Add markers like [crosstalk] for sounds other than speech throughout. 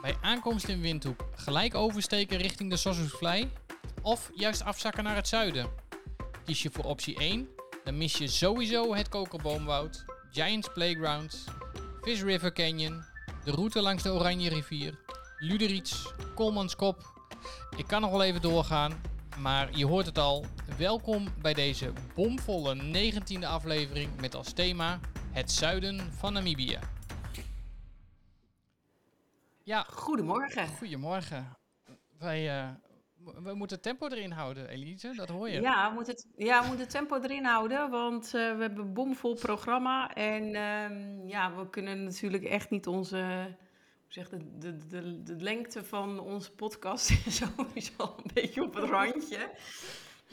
Bij aankomst in Windhoek gelijk oversteken richting de Sossusvlei of juist afzakken naar het zuiden. Kies je voor optie 1, dan mis je sowieso het Kokerboomwoud, Giants Playground, Fish River Canyon, de route langs de Oranje rivier, Luderitz, Kolmanskop. Ik kan nog wel even doorgaan, maar je hoort het al. Welkom bij deze bomvolle 19e aflevering met als thema het zuiden van Namibië. Ja, Goedemorgen. goedemorgen. Wij, eh, we moeten tempo erin houden, Elise, dat hoor je. Ja, we moeten het, ja, we moeten het tempo erin houden, want eh, we hebben een bomvol programma. En ehm, ja, we kunnen natuurlijk echt niet onze, hoe zeg, de, de, de, de lengte van onze podcast is [laughs] sowieso een beetje op het randje.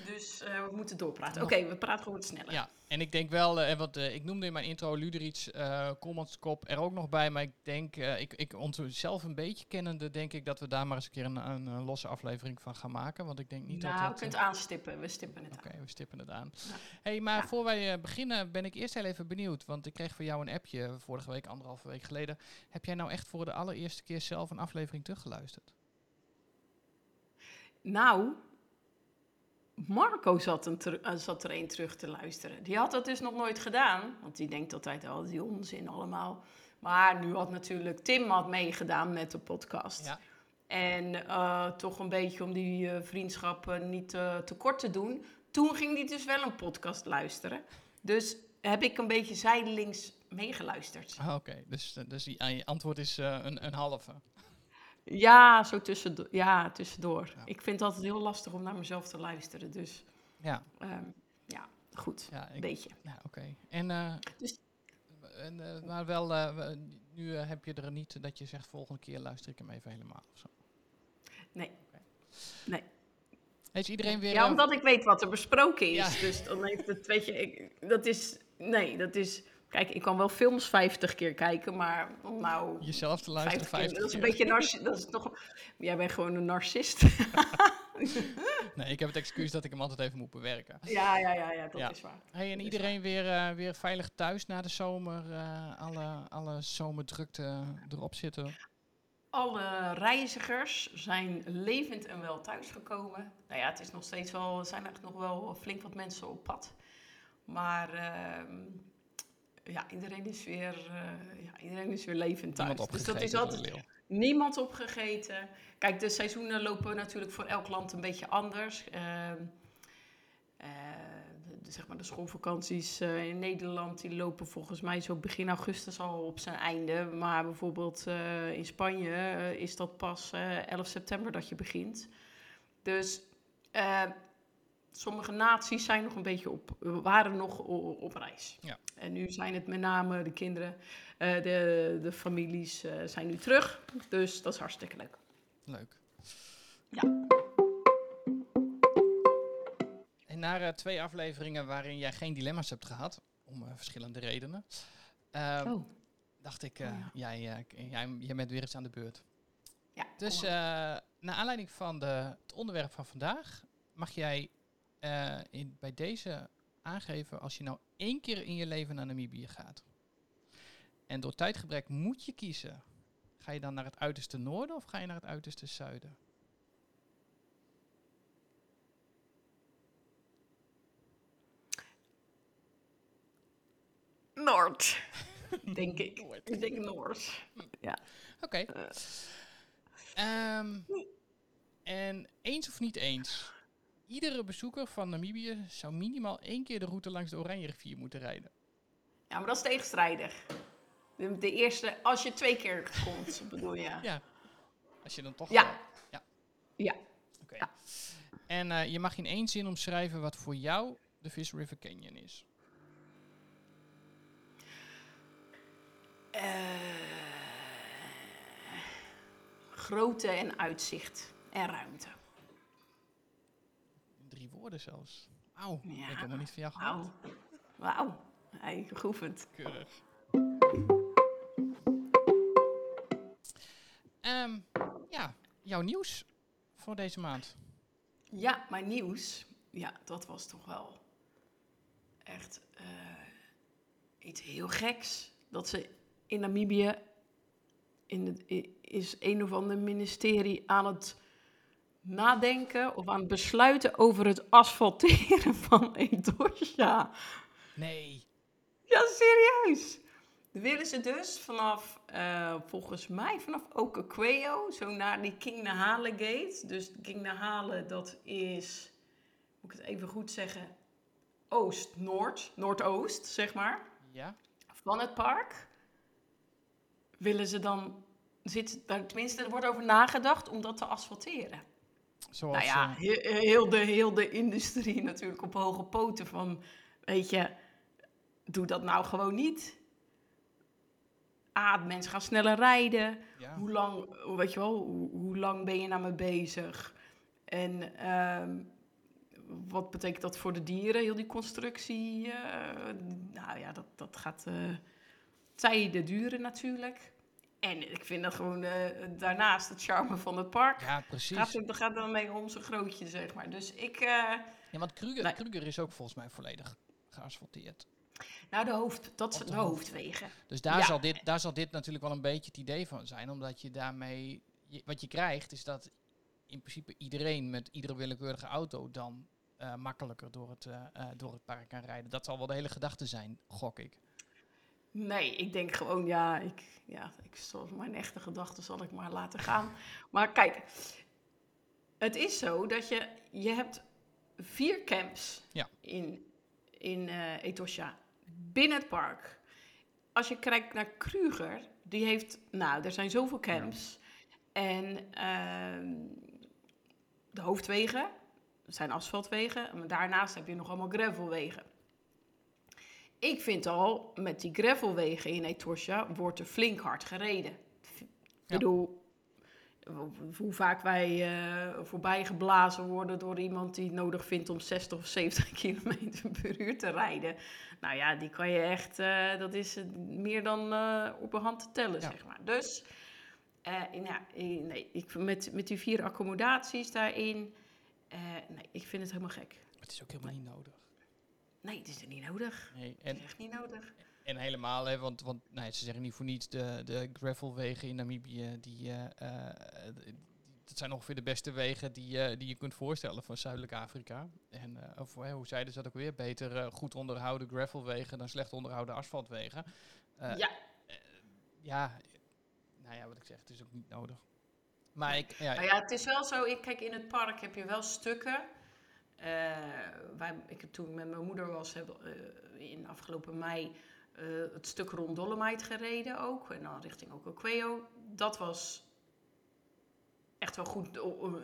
Dus eh, we moeten doorpraten. Oké, we praten gewoon wat sneller. Ja, en ik denk wel, eh, want eh, ik noemde in mijn intro Luderitz, eh Kolmanskop er ook nog bij, maar ik denk, eh, ik, ik onszelf een beetje kennende, denk ik dat we daar maar eens een keer een, een, een losse aflevering van gaan maken, want ik denk niet nou, dat we dat... kunnen het aanstippen. We stippen het Oké, aan. we stippen het aan. Ja. hey, maar Ja. voor wij beginnen ben ik eerst heel even benieuwd, want ik kreeg van jou een appje vorige week, anderhalve week geleden. Heb jij nou echt voor de allereerste keer zelf een aflevering teruggeluisterd? Nou, Marco zat, een ter- eh, zat er een terug te luisteren. Die had dat dus nog nooit gedaan. Want die denkt altijd, oh, die onzin allemaal. Maar nu had natuurlijk Tim had meegedaan met de podcast. Ja. En eh, toch een beetje om die eh, vriendschap niet te kort te doen. Toen ging hij dus wel een podcast luisteren. Dus heb ik een beetje zijdelings meegeluisterd. Ah, Oké, dus, dus die, je antwoord is een, een halve. Ja, zo tussendoor. Ja, tussendoor. Ja. Ik vind het altijd heel lastig om naar mezelf te luisteren. Dus Ja, ehm, ja, goed. ja Een ik, beetje. Ja, oké. En, eh, Dus- en eh, maar wel, eh, nu heb je er niet dat je zegt volgende keer luister ik hem even helemaal of zo. Nee. Oké. Nee. Is iedereen weer... Ja, omdat ik weet wat er besproken is. Ja. Dus dan heeft het, weet je, ik, dat is, nee, dat is, kijk, ik kan wel films 50 keer kijken, maar om nou jezelf te luisteren 50 keer, 50 dat is een beetje, narci- dat is toch, jij bent gewoon een narcist. [laughs] Nee, ik heb het excuus dat ik hem altijd even moet bewerken. ja, ja, ja, ja, dat Ja. is waar. Hey, en iedereen weer, eh, weer veilig thuis na de zomer. eh, alle, alle zomerdrukte erop zitten. Alle reizigers zijn levend en wel thuisgekomen. Nou ja, het is nog steeds wel, er zijn eigenlijk nog wel flink wat mensen op pad. Maar ehm, ja, iedereen is weer, eh, ja, iedereen is weer levend thuis. Niemand Dus dat is altijd niemand opgegeten. Kijk, de seizoenen lopen natuurlijk voor elk land een beetje anders. Ehm, eh, de, zeg maar de schoolvakanties eh, in Nederland die lopen volgens mij zo begin augustus al op zijn einde. Maar bijvoorbeeld in Spanje is dat pas eh 11 september dat je begint. Dus sommige naties zijn nog een beetje op, waren nog op reis. Ja. En nu zijn het met name de kinderen, eh, de, de families eh, zijn nu terug. Dus dat is hartstikke leuk. Leuk. Ja. En na eh, twee afleveringen waarin jij geen dilemma's hebt gehad, om verschillende redenen, ehm, Oh. dacht ik, Oh ja. jij, jij, jij bent weer eens aan de beurt. Ja, Dus naar aanleiding van de, het onderwerp van vandaag, mag jij eh, in, bij deze aangeven als je nou één keer in je leven naar Namibië gaat. En door tijdgebrek moet je kiezen. Ga je dan naar het uiterste noorden of ga je naar het uiterste zuiden? Noord, [laughs] denk ik. Noord. Ik denk Noord. Ja. Oké. Eh. Ehm, en eens of niet eens? Iedere bezoeker van Namibië zou minimaal één keer de route langs de Oranje rivier moeten rijden. ja, maar dat is tegenstrijdig. De, de eerste, als je twee keer komt, bedoel je. Ja. Als je dan toch... Ja. ja. Ja. Oké. Ja. En eh, je mag in één zin omschrijven wat voor jou de Fish River Canyon is. Eh, grootte en uitzicht en ruimte. Drie woorden zelfs. Wauw, Ja. ik heb helemaal niet van jou gehad. Wauw. Hij geoefend. Keurig. Ehm, ja, jouw nieuws voor deze maand. Ja, mijn nieuws. Ja, dat was toch wel echt eh, iets heel geks. Dat ze in Namibië in het, is een of ander ministerie aan het nadenken of aan het besluiten over het asfalteren [laughs] van Etosha. Nee. Ja, serieus. Willen ze dus vanaf, eh, volgens mij, vanaf Okequeo, zo naar die King Nahale Gate. Dus King Nahale, dat is, moet ik het even goed zeggen, oost-noord, noordoost, zeg maar, Ja? van het park. Willen ze dan, zit, tenminste, er wordt over nagedacht om dat te asfalteren. Zoals, Nou ja, eh, he- heel de, heel de industrie [laughs] natuurlijk op hoge poten van, weet je, doe dat nou gewoon niet. A, mensen gaan sneller rijden. ja. Hoe lang, weet je wel, hoe, hoe lang ben je nou mee bezig? En ehm, wat betekent dat voor de dieren, heel die constructie? eh, nou ja, dat, dat gaat eh tijden duren natuurlijk. En ik vind dat gewoon eh, daarnaast het charme van het park. ja, precies. Gaat, er gaat dan mee om zijn grootje, zeg maar. Dus ik... eh, Ja, want Kruger. Kruger is ook volgens mij volledig geasfalteerd. nou, de, hoofd, dat zijn de de, hoofd. hoofdwegen. Dus daar, Ja. zal dit, daar zal dit natuurlijk wel een beetje het idee van zijn. Omdat je daarmee... je- wat je krijgt is dat in principe iedereen met iedere willekeurige auto dan eh, makkelijker door het, door het park kan rijden. Dat zal wel de hele gedachte zijn, gok ik. Nee, ik denk gewoon, ja, ik, ja, ik mijn echte gedachten zal ik maar laten gaan. Maar kijk, het is zo dat je, je hebt vier camps Ja. in, in eh Etosha binnen het park. Als je kijkt naar Kruger, die heeft, nou, er zijn zoveel camps. En ehm, de hoofdwegen zijn asfaltwegen. Maar daarnaast heb je nog allemaal gravelwegen. Ik vind al, met die gravelwegen in Etosha wordt er flink hard gereden. Ik bedoel, hoe vaak wij eh, voorbij geblazen worden door iemand die het nodig vindt om 60 of 70 [laughs] kilometer per uur te rijden. Nou ja, die kan je echt, eh, dat is meer dan eh, op een hand te tellen, Ja. zeg maar. Dus, ja, eh, nee, ik, met, met die vier accommodaties daarin, nee, ik vind het helemaal gek. Het is ook helemaal niet nodig. Nee, het is er niet nodig. Nee, Het en, is echt niet nodig. en helemaal, hè, want, want nee, ze zeggen niet voor niets, de, de gravelwegen in Namibië, die, eh, eh, dat zijn ongeveer de beste wegen die, eh, die je kunt voorstellen van Zuidelijk Afrika. En of, hoe zeiden ze dat ook weer? Beter goed onderhouden gravelwegen dan slecht onderhouden asfaltwegen. Ja, Ja, nou ja, wat ik zeg, het is ook niet nodig. Maar ik, ja, Nou ja, het is wel zo. Ik, kijk, in het park heb je wel stukken. Eh, wij, ik heb toen met mijn moeder was, heb, eh, in afgelopen mei eh, het stuk rond Dolomite gereden ook. En dan richting Okoqueo. Dat was echt wel goed,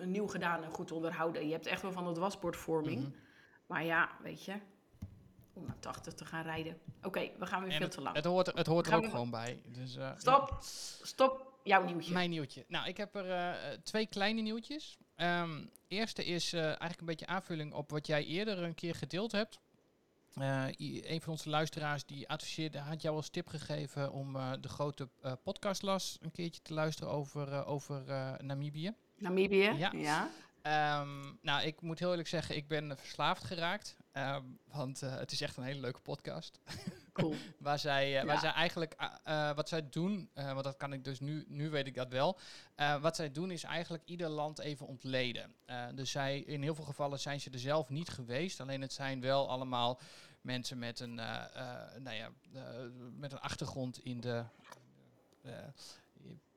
nieuw gedaan en goed onderhouden. Je hebt echt wel van het wasbordvorming. Mhm. Maar ja, weet je, om naar 80 te gaan rijden. Oké, we gaan weer en veel het, te lang. het hoort, er- het hoort er ook gewoon bij. Dus, Stop, stop, jouw nieuwtje. Mijn nieuwtje. Nou, ik heb er twee kleine nieuwtjes. Ehm eerste is eh, eigenlijk een beetje aanvulling op wat jij eerder een keer gedeeld hebt. I- een van onze luisteraars die adviseerde, had jou als tip gegeven om eh, de grote podcastlas een keertje te luisteren over, over Namibië. Namibië, Ja. ja. Ehm, nou, ik moet heel eerlijk zeggen, ik ben verslaafd geraakt. Ehm, want het is echt een hele leuke podcast. [laughs] Cool. [laughs] Waar zij, eh, waar zij eigenlijk, ah, eh, wat zij doen, eh, want dat kan ik dus nu, nu weet ik dat wel. Eh, wat zij doen is eigenlijk ieder land even ontleden. Eh, dus zij, in heel veel gevallen zijn ze er zelf niet geweest. Alleen het zijn wel allemaal mensen met een, eh, eh, nou ja, eh, met een achtergrond in de eh,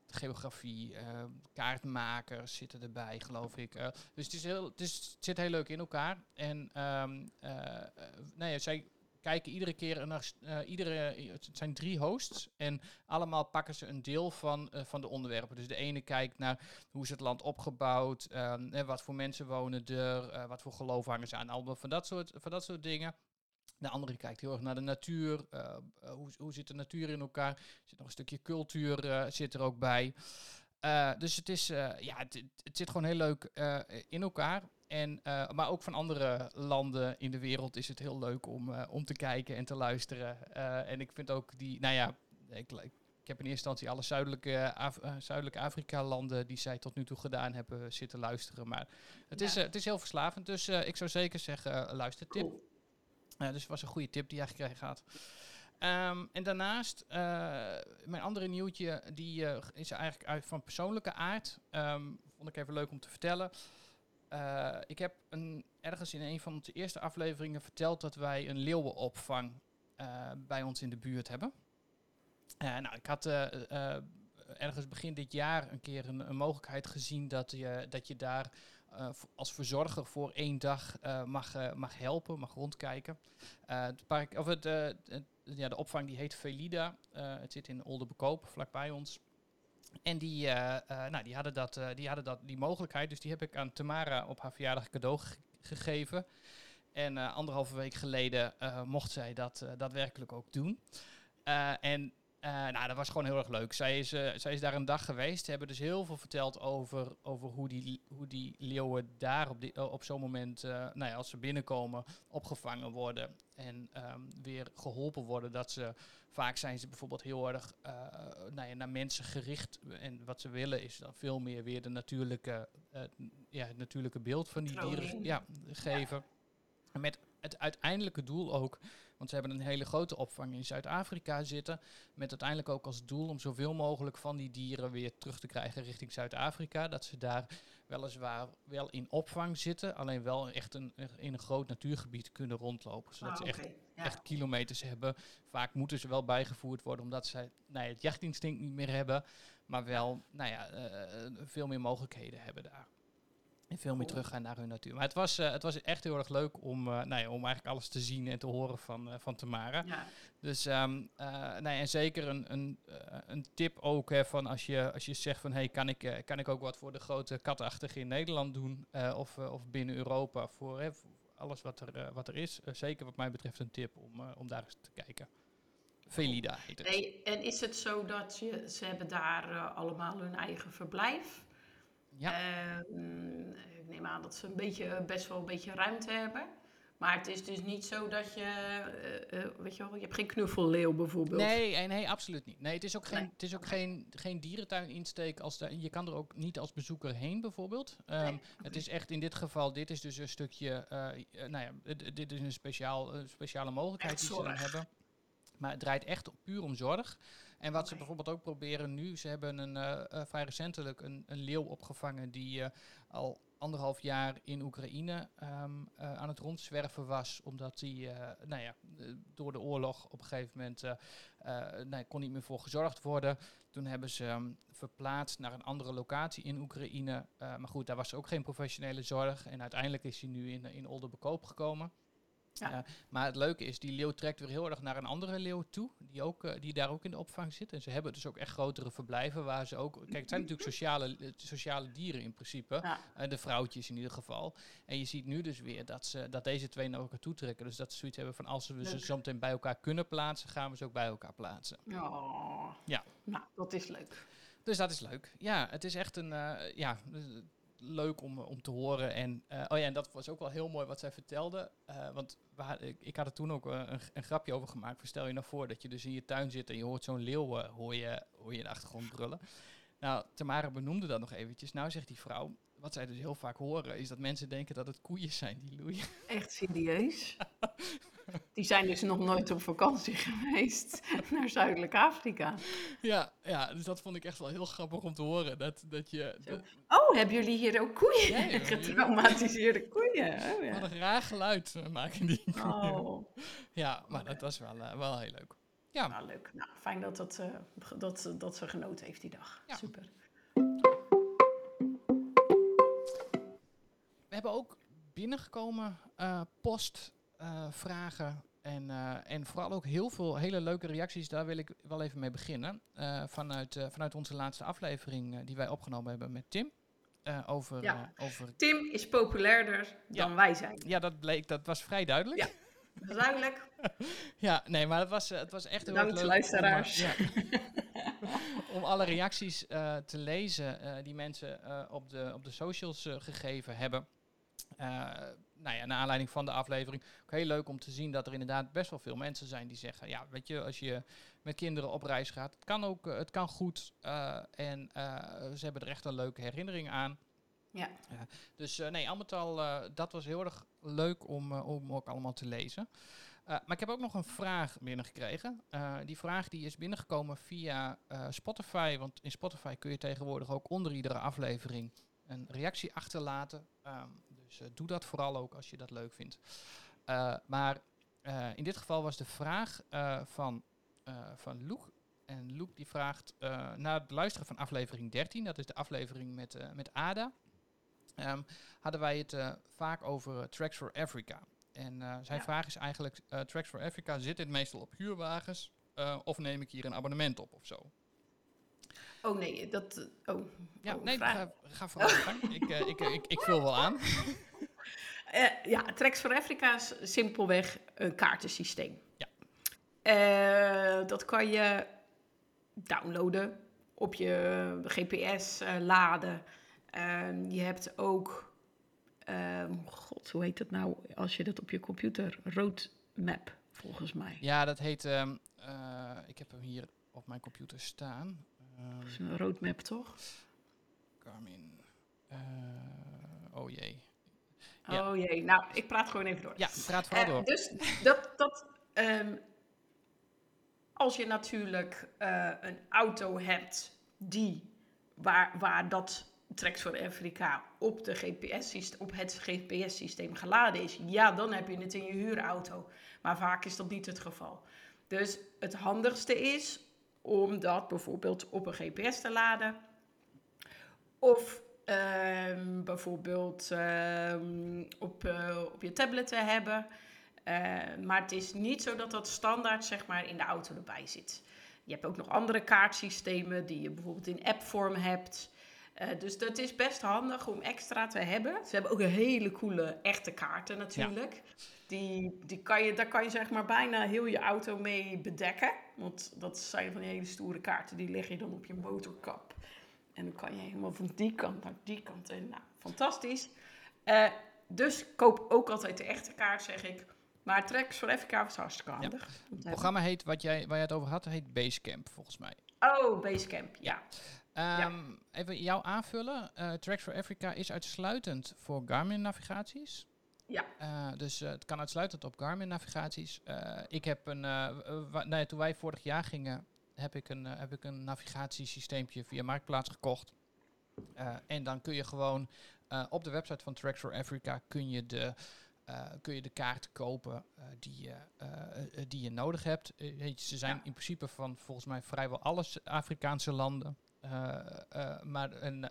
geografie. eh, kaartmakers zitten erbij, geloof ik. Eh, dus het, is heel, het, is, het zit heel leuk in elkaar. En eh, eh, nou ja, zij kijken iedere keer naar, eh, iedere, het zijn drie hosts en allemaal pakken ze een deel van, eh, van de onderwerpen. Dus de ene kijkt naar hoe is het land opgebouwd, ehm, eh, wat voor mensen wonen er, eh, wat voor geloof hangen ze aan, allemaal van dat soort, van dat soort dingen. De andere kijkt heel erg naar de natuur. hoe, hoe zit de natuur in elkaar? Er zit nog een stukje cultuur zit er ook bij. Dus het is, ja, het, het zit gewoon heel leuk in elkaar. En, eh, maar ook van andere landen in de wereld is het heel leuk om, eh, om te kijken en te luisteren. Eh, en ik vind ook die, nou ja, ik, ik heb in eerste instantie alle zuidelijke, Af- zuidelijke Afrika-landen die zij tot nu toe gedaan hebben zitten luisteren. Maar het, is, Ja. het is heel verslavend, dus ik zou zeker zeggen, luister tip. Cool. Dus het was een goede tip die jij gekregen had. Ehm, en daarnaast, mijn andere nieuwtje, die is eigenlijk uit van persoonlijke aard. Ehm, vond ik even leuk om te vertellen. Eh, ik heb ergens in een van onze eerste afleveringen verteld dat wij een leeuwenopvang eh, bij ons in de buurt hebben. Eh, nou, ik had ergens begin dit jaar een keer een, mogelijkheid gezien dat je, dat je daar als verzorger voor één dag mag, mag helpen, mag rondkijken. Het park, of het, ja, de opvang die heet Velida. Het zit in Oldenbekoop, vlakbij ons. En die, eh, eh, nou, die, hadden dat, eh, die hadden dat, die mogelijkheid. Dus die heb ik aan Tamara op haar verjaardag cadeau ge- gegeven. En anderhalve week geleden mocht zij dat daadwerkelijk ook doen. En eh, nou, dat was gewoon heel erg leuk. Zij is, eh, zij is daar een dag geweest. Ze hebben dus heel veel verteld over, over hoe, die, hoe die leeuwen daar op, die, eh, op zo'n moment, nou ja, als ze binnenkomen, opgevangen worden. En ehm, weer geholpen worden. Dat ze vaak zijn ze bijvoorbeeld heel erg nou ja, naar mensen gericht. En wat ze willen is dan veel meer weer de natuurlijke, ja, het natuurlijke beeld van die dieren Kloning. ja, geven. En Met het uiteindelijke doel ook, want ze hebben een hele grote opvang in Zuid-Afrika zitten. Met uiteindelijk ook als doel om zoveel mogelijk van die dieren weer terug te krijgen richting Zuid-Afrika. Dat ze daar weliswaar wel in opvang zitten, alleen wel echt een, in een groot natuurgebied kunnen rondlopen. Zodat Ah, ze echt oké. Ja. echt kilometers hebben. Vaak moeten ze wel bijgevoerd worden omdat zij nou ja, het jachtinstinct niet meer hebben. Maar wel nou ja, eh, veel meer mogelijkheden hebben daar. En veel meer Cool. teruggaan naar hun natuur. Maar het was, eh, het was echt heel erg leuk om, eh, nou ja, om eigenlijk alles te zien en te horen van, eh, van Tamara. Ja. Dus ehm, eh, nou en zeker een, een, een tip ook hè, van als je, als je zegt van hey, kan ik, kan ik ook wat voor de grote katachtige in Nederland doen of, of binnen Europa voor, hè, voor alles wat er, wat er is. Zeker wat mij betreft een tip om, om daar eens te kijken. Velida heet het. Nee, en is het zo dat je, ze hebben daar allemaal hun eigen verblijf? Ja. Ehm, ik neem aan dat ze een beetje, best wel een beetje ruimte hebben. Maar het is dus niet zo dat je, eh, eh, weet je wel, je hebt geen knuffelleeuw bijvoorbeeld. Nee, eh, nee, absoluut niet. Nee, het is ook geen, Nee. het is ook geen, geen dierentuin insteek. Als de, je kan er ook niet als bezoeker heen, bijvoorbeeld. Ehm, Het is echt in dit geval, dit is dus een stukje, eh, eh, nou ja, dit is een speciaal, speciale mogelijkheid die ze dan hebben. Maar het draait echt puur om zorg. En wat ze bijvoorbeeld ook proberen nu, ze hebben een, eh, eh, vrij recentelijk een, een leeuw opgevangen die eh, al anderhalf jaar in Oekraïne ehm, eh, aan het rondzwerven was. Omdat hij, nou ja, door de oorlog op een gegeven moment nee, kon niet meer voor gezorgd worden. Toen hebben ze hem verplaatst naar een andere locatie in Oekraïne. Maar goed, daar was ook geen professionele zorg. En uiteindelijk is hij nu in, in Oldenbekoop gekomen. Ja. Maar het leuke is, die leeuw trekt weer heel erg naar een andere leeuw toe, die, ook, eh, die daar ook in de opvang zit. En ze hebben dus ook echt grotere verblijven waar ze ook... Kijk, het zijn natuurlijk sociale, eh, sociale dieren in principe, Ja. eh, de vrouwtjes in ieder geval. En je ziet nu dus weer dat, ze, dat deze twee naar elkaar toe trekken. Dus dat ze zoiets hebben van als we ze Leuk. zo meteen bij elkaar kunnen plaatsen, gaan we ze ook bij elkaar plaatsen. Oh. Ja. Nou, dat is leuk. Dus dat is leuk. Ja, het is echt een... ja, leuk om, om te horen. En, eh, oh ja, en dat was ook wel heel mooi wat zij vertelde. eh, want had- ik, ik had er toen ook eh, een, een grapje over gemaakt. Stel je nou voor dat je dus in je tuin zit en je hoort zo'n leeuw hoor je, hoor je in de achtergrond brullen. Nou, Tamara benoemde dat nog eventjes. Nou, zegt die vrouw, wat zij dus heel vaak horen, is dat mensen denken dat het koeien zijn die loeien. Echt serieus? [laughs] Die zijn dus nog nooit op vakantie [laughs] geweest naar Zuidelijk Afrika. ja, ja, dus dat vond ik echt wel heel grappig om te horen. Dat, dat je... Dat- Oh, hebben jullie hier ook koeien? Ja, joh, [laughs] Getraumatiseerde koeien. Oh, wat ja. een raar geluid eh, maken die koeien. Oh, Ja, maar dat was wel, eh, wel heel leuk. Ja, nou leuk. Nou, fijn dat, het, eh, dat, dat ze genoten heeft die dag. Ja. Super. We hebben ook binnengekomen eh, post, eh, vragen en, eh, en vooral ook heel veel hele leuke reacties. Daar wil ik wel even mee beginnen. Eh, vanuit, vanuit onze laatste aflevering die wij opgenomen hebben met Tim. over, Ja. over... Tim is populairder Ja. dan wij zijn. Ja, dat bleek, dat was vrij duidelijk. Ja. Dat duidelijk. [laughs] Ja, nee, maar het was, het was echt heel erg leuk. luisteraars. Om, ja. [laughs] om alle reacties te lezen die mensen op, de, op de socials gegeven hebben. Nou ja, naar aanleiding van de aflevering. Ook heel leuk om te zien dat er inderdaad best wel veel mensen zijn die zeggen: Ja, weet je, als je met kinderen op reis gaat, het kan ook, eh, het kan goed. eh, en eh, ze hebben er echt een leuke herinnering aan. Ja. Dus nee, al met al, dat was heel erg leuk om, om ook allemaal te lezen. Maar ik heb ook nog een vraag binnengekregen. Eh, die vraag die is binnengekomen via Spotify. Want in Spotify kun je tegenwoordig ook onder iedere aflevering een reactie achterlaten. Ehm, dus eh, doe dat vooral ook als je dat leuk vindt. Eh, maar eh, in dit geval was de vraag van, van Loek. En Loek die vraagt na het luisteren van aflevering 13, dat is de aflevering met, met Ada, ehm, hadden wij het vaak over Tracks for Africa. En zijn Ja. vraag is eigenlijk, Tracks for Africa, zit dit meestal op huurwagens of neem ik hier een abonnement op of zo? Oh nee, dat... eh, Oh, Ja, oh, nee, ga, ga vooral ik, eh, ik, eh, ik, ik vul wel aan. [laughs] Ja, Tracks for Africa is simpelweg een kaartensysteem. Ja. Dat kan je downloaden, op je GPS laden. Ehm, je hebt ook, ehm, god, hoe heet het nou als je dat op je computer, roadmap volgens mij. Ja, dat heet, ehm, eh, ik heb hem hier op mijn computer staan. Ehm, Dat is een roadmap toch? Garmin. Eh, oh jee. Ja. Oh jee, nou, ik praat gewoon even door. Ja, praat vooral Eh, door. dus dat, dat ehm, als je natuurlijk eh, een auto hebt die, waar, waar dat Tracks voor Afrika op, de GPS op het GPS-systeem geladen is, ja, dan heb je het in je huurauto. Maar vaak is dat niet het geval. Dus het handigste is om dat bijvoorbeeld op een GPS te laden. Of ehm, bijvoorbeeld ehm, op, eh, op je tablet te hebben. Eh, maar het is niet zo dat dat standaard zeg maar, in de auto erbij zit. Je hebt ook nog andere kaartsystemen die je bijvoorbeeld in appvorm hebt. Eh, dus dat is best handig om extra te hebben. Ze hebben ook hele coole echte kaarten natuurlijk. Die, die kan je, daar kan je zeg maar bijna heel je auto mee bedekken. Want dat zijn van die hele stoere kaarten. Die leg je dan op je motorkap. En dan kan je helemaal van die kant naar die kant. En nou, fantastisch. Eh, dus koop ook altijd de echte kaart, zeg ik. Maar Tracks for Africa is hartstikke handig. Het programma heet, wat jij, waar je het over had, heet Basecamp volgens mij. Oh, Basecamp, ja. Ehm, Even jou aanvullen. Eh Tracks for Africa is uitsluitend voor Garmin-navigaties. Ja. Eh, dus eh, het kan uitsluitend op Garmin-navigaties. Eh, ik heb een, toen wij vorig jaar gingen, heb ik een, heb ik een navigatiesysteempje via Marktplaats gekocht. En dan kun je gewoon op de website van Tracks for Africa kun je de, kun je de kaart kopen die, je, die je nodig hebt. Ze zijn Ja. in principe van volgens mij vrijwel alle Afrikaanse landen. Maar een,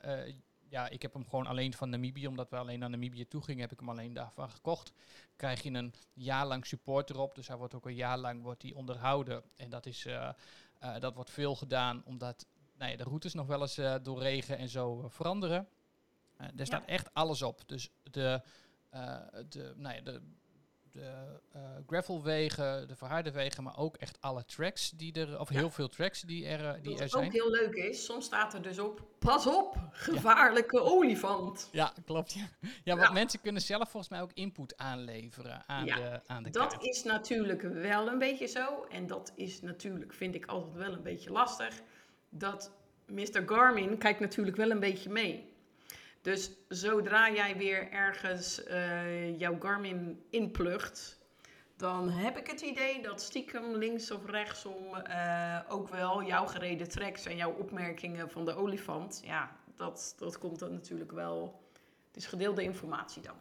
ja, ik heb hem gewoon alleen van Namibië, omdat we alleen naar Namibië toe gingen, heb ik hem alleen daarvan gekocht. Krijg je een jaar lang support erop, dus hij wordt ook een jaar lang wordt die onderhouden. En dat, is, eh, eh, dat wordt veel gedaan, omdat nou ja, de routes nog wel eens eh, door regen en zo veranderen. Er staat echt alles op. Dus de, de, nou ja, de, de eh, gravelwegen, de verharde wegen, maar ook echt alle tracks die er, of Ja. heel veel tracks die er, eh, die Wat er ook zijn. heel leuk is, soms staat er dus op, pas op, gevaarlijke olifant. Ja, klopt. Ja, ja want mensen kunnen zelf volgens mij ook input aanleveren aan Ja, de, aan de Dat kaart. is natuurlijk wel een beetje zo. En dat is natuurlijk, vind ik altijd wel een beetje lastig. Dat Mr. Garmin kijkt natuurlijk wel een beetje mee. Dus zodra jij weer ergens eh, jouw Garmin inplugt, dan heb ik het idee dat stiekem links of rechtsom eh, ook wel jouw gereden tracks en jouw opmerkingen van de olifant, ja, dat, dat komt dan natuurlijk wel. Het is gedeelde informatie dan.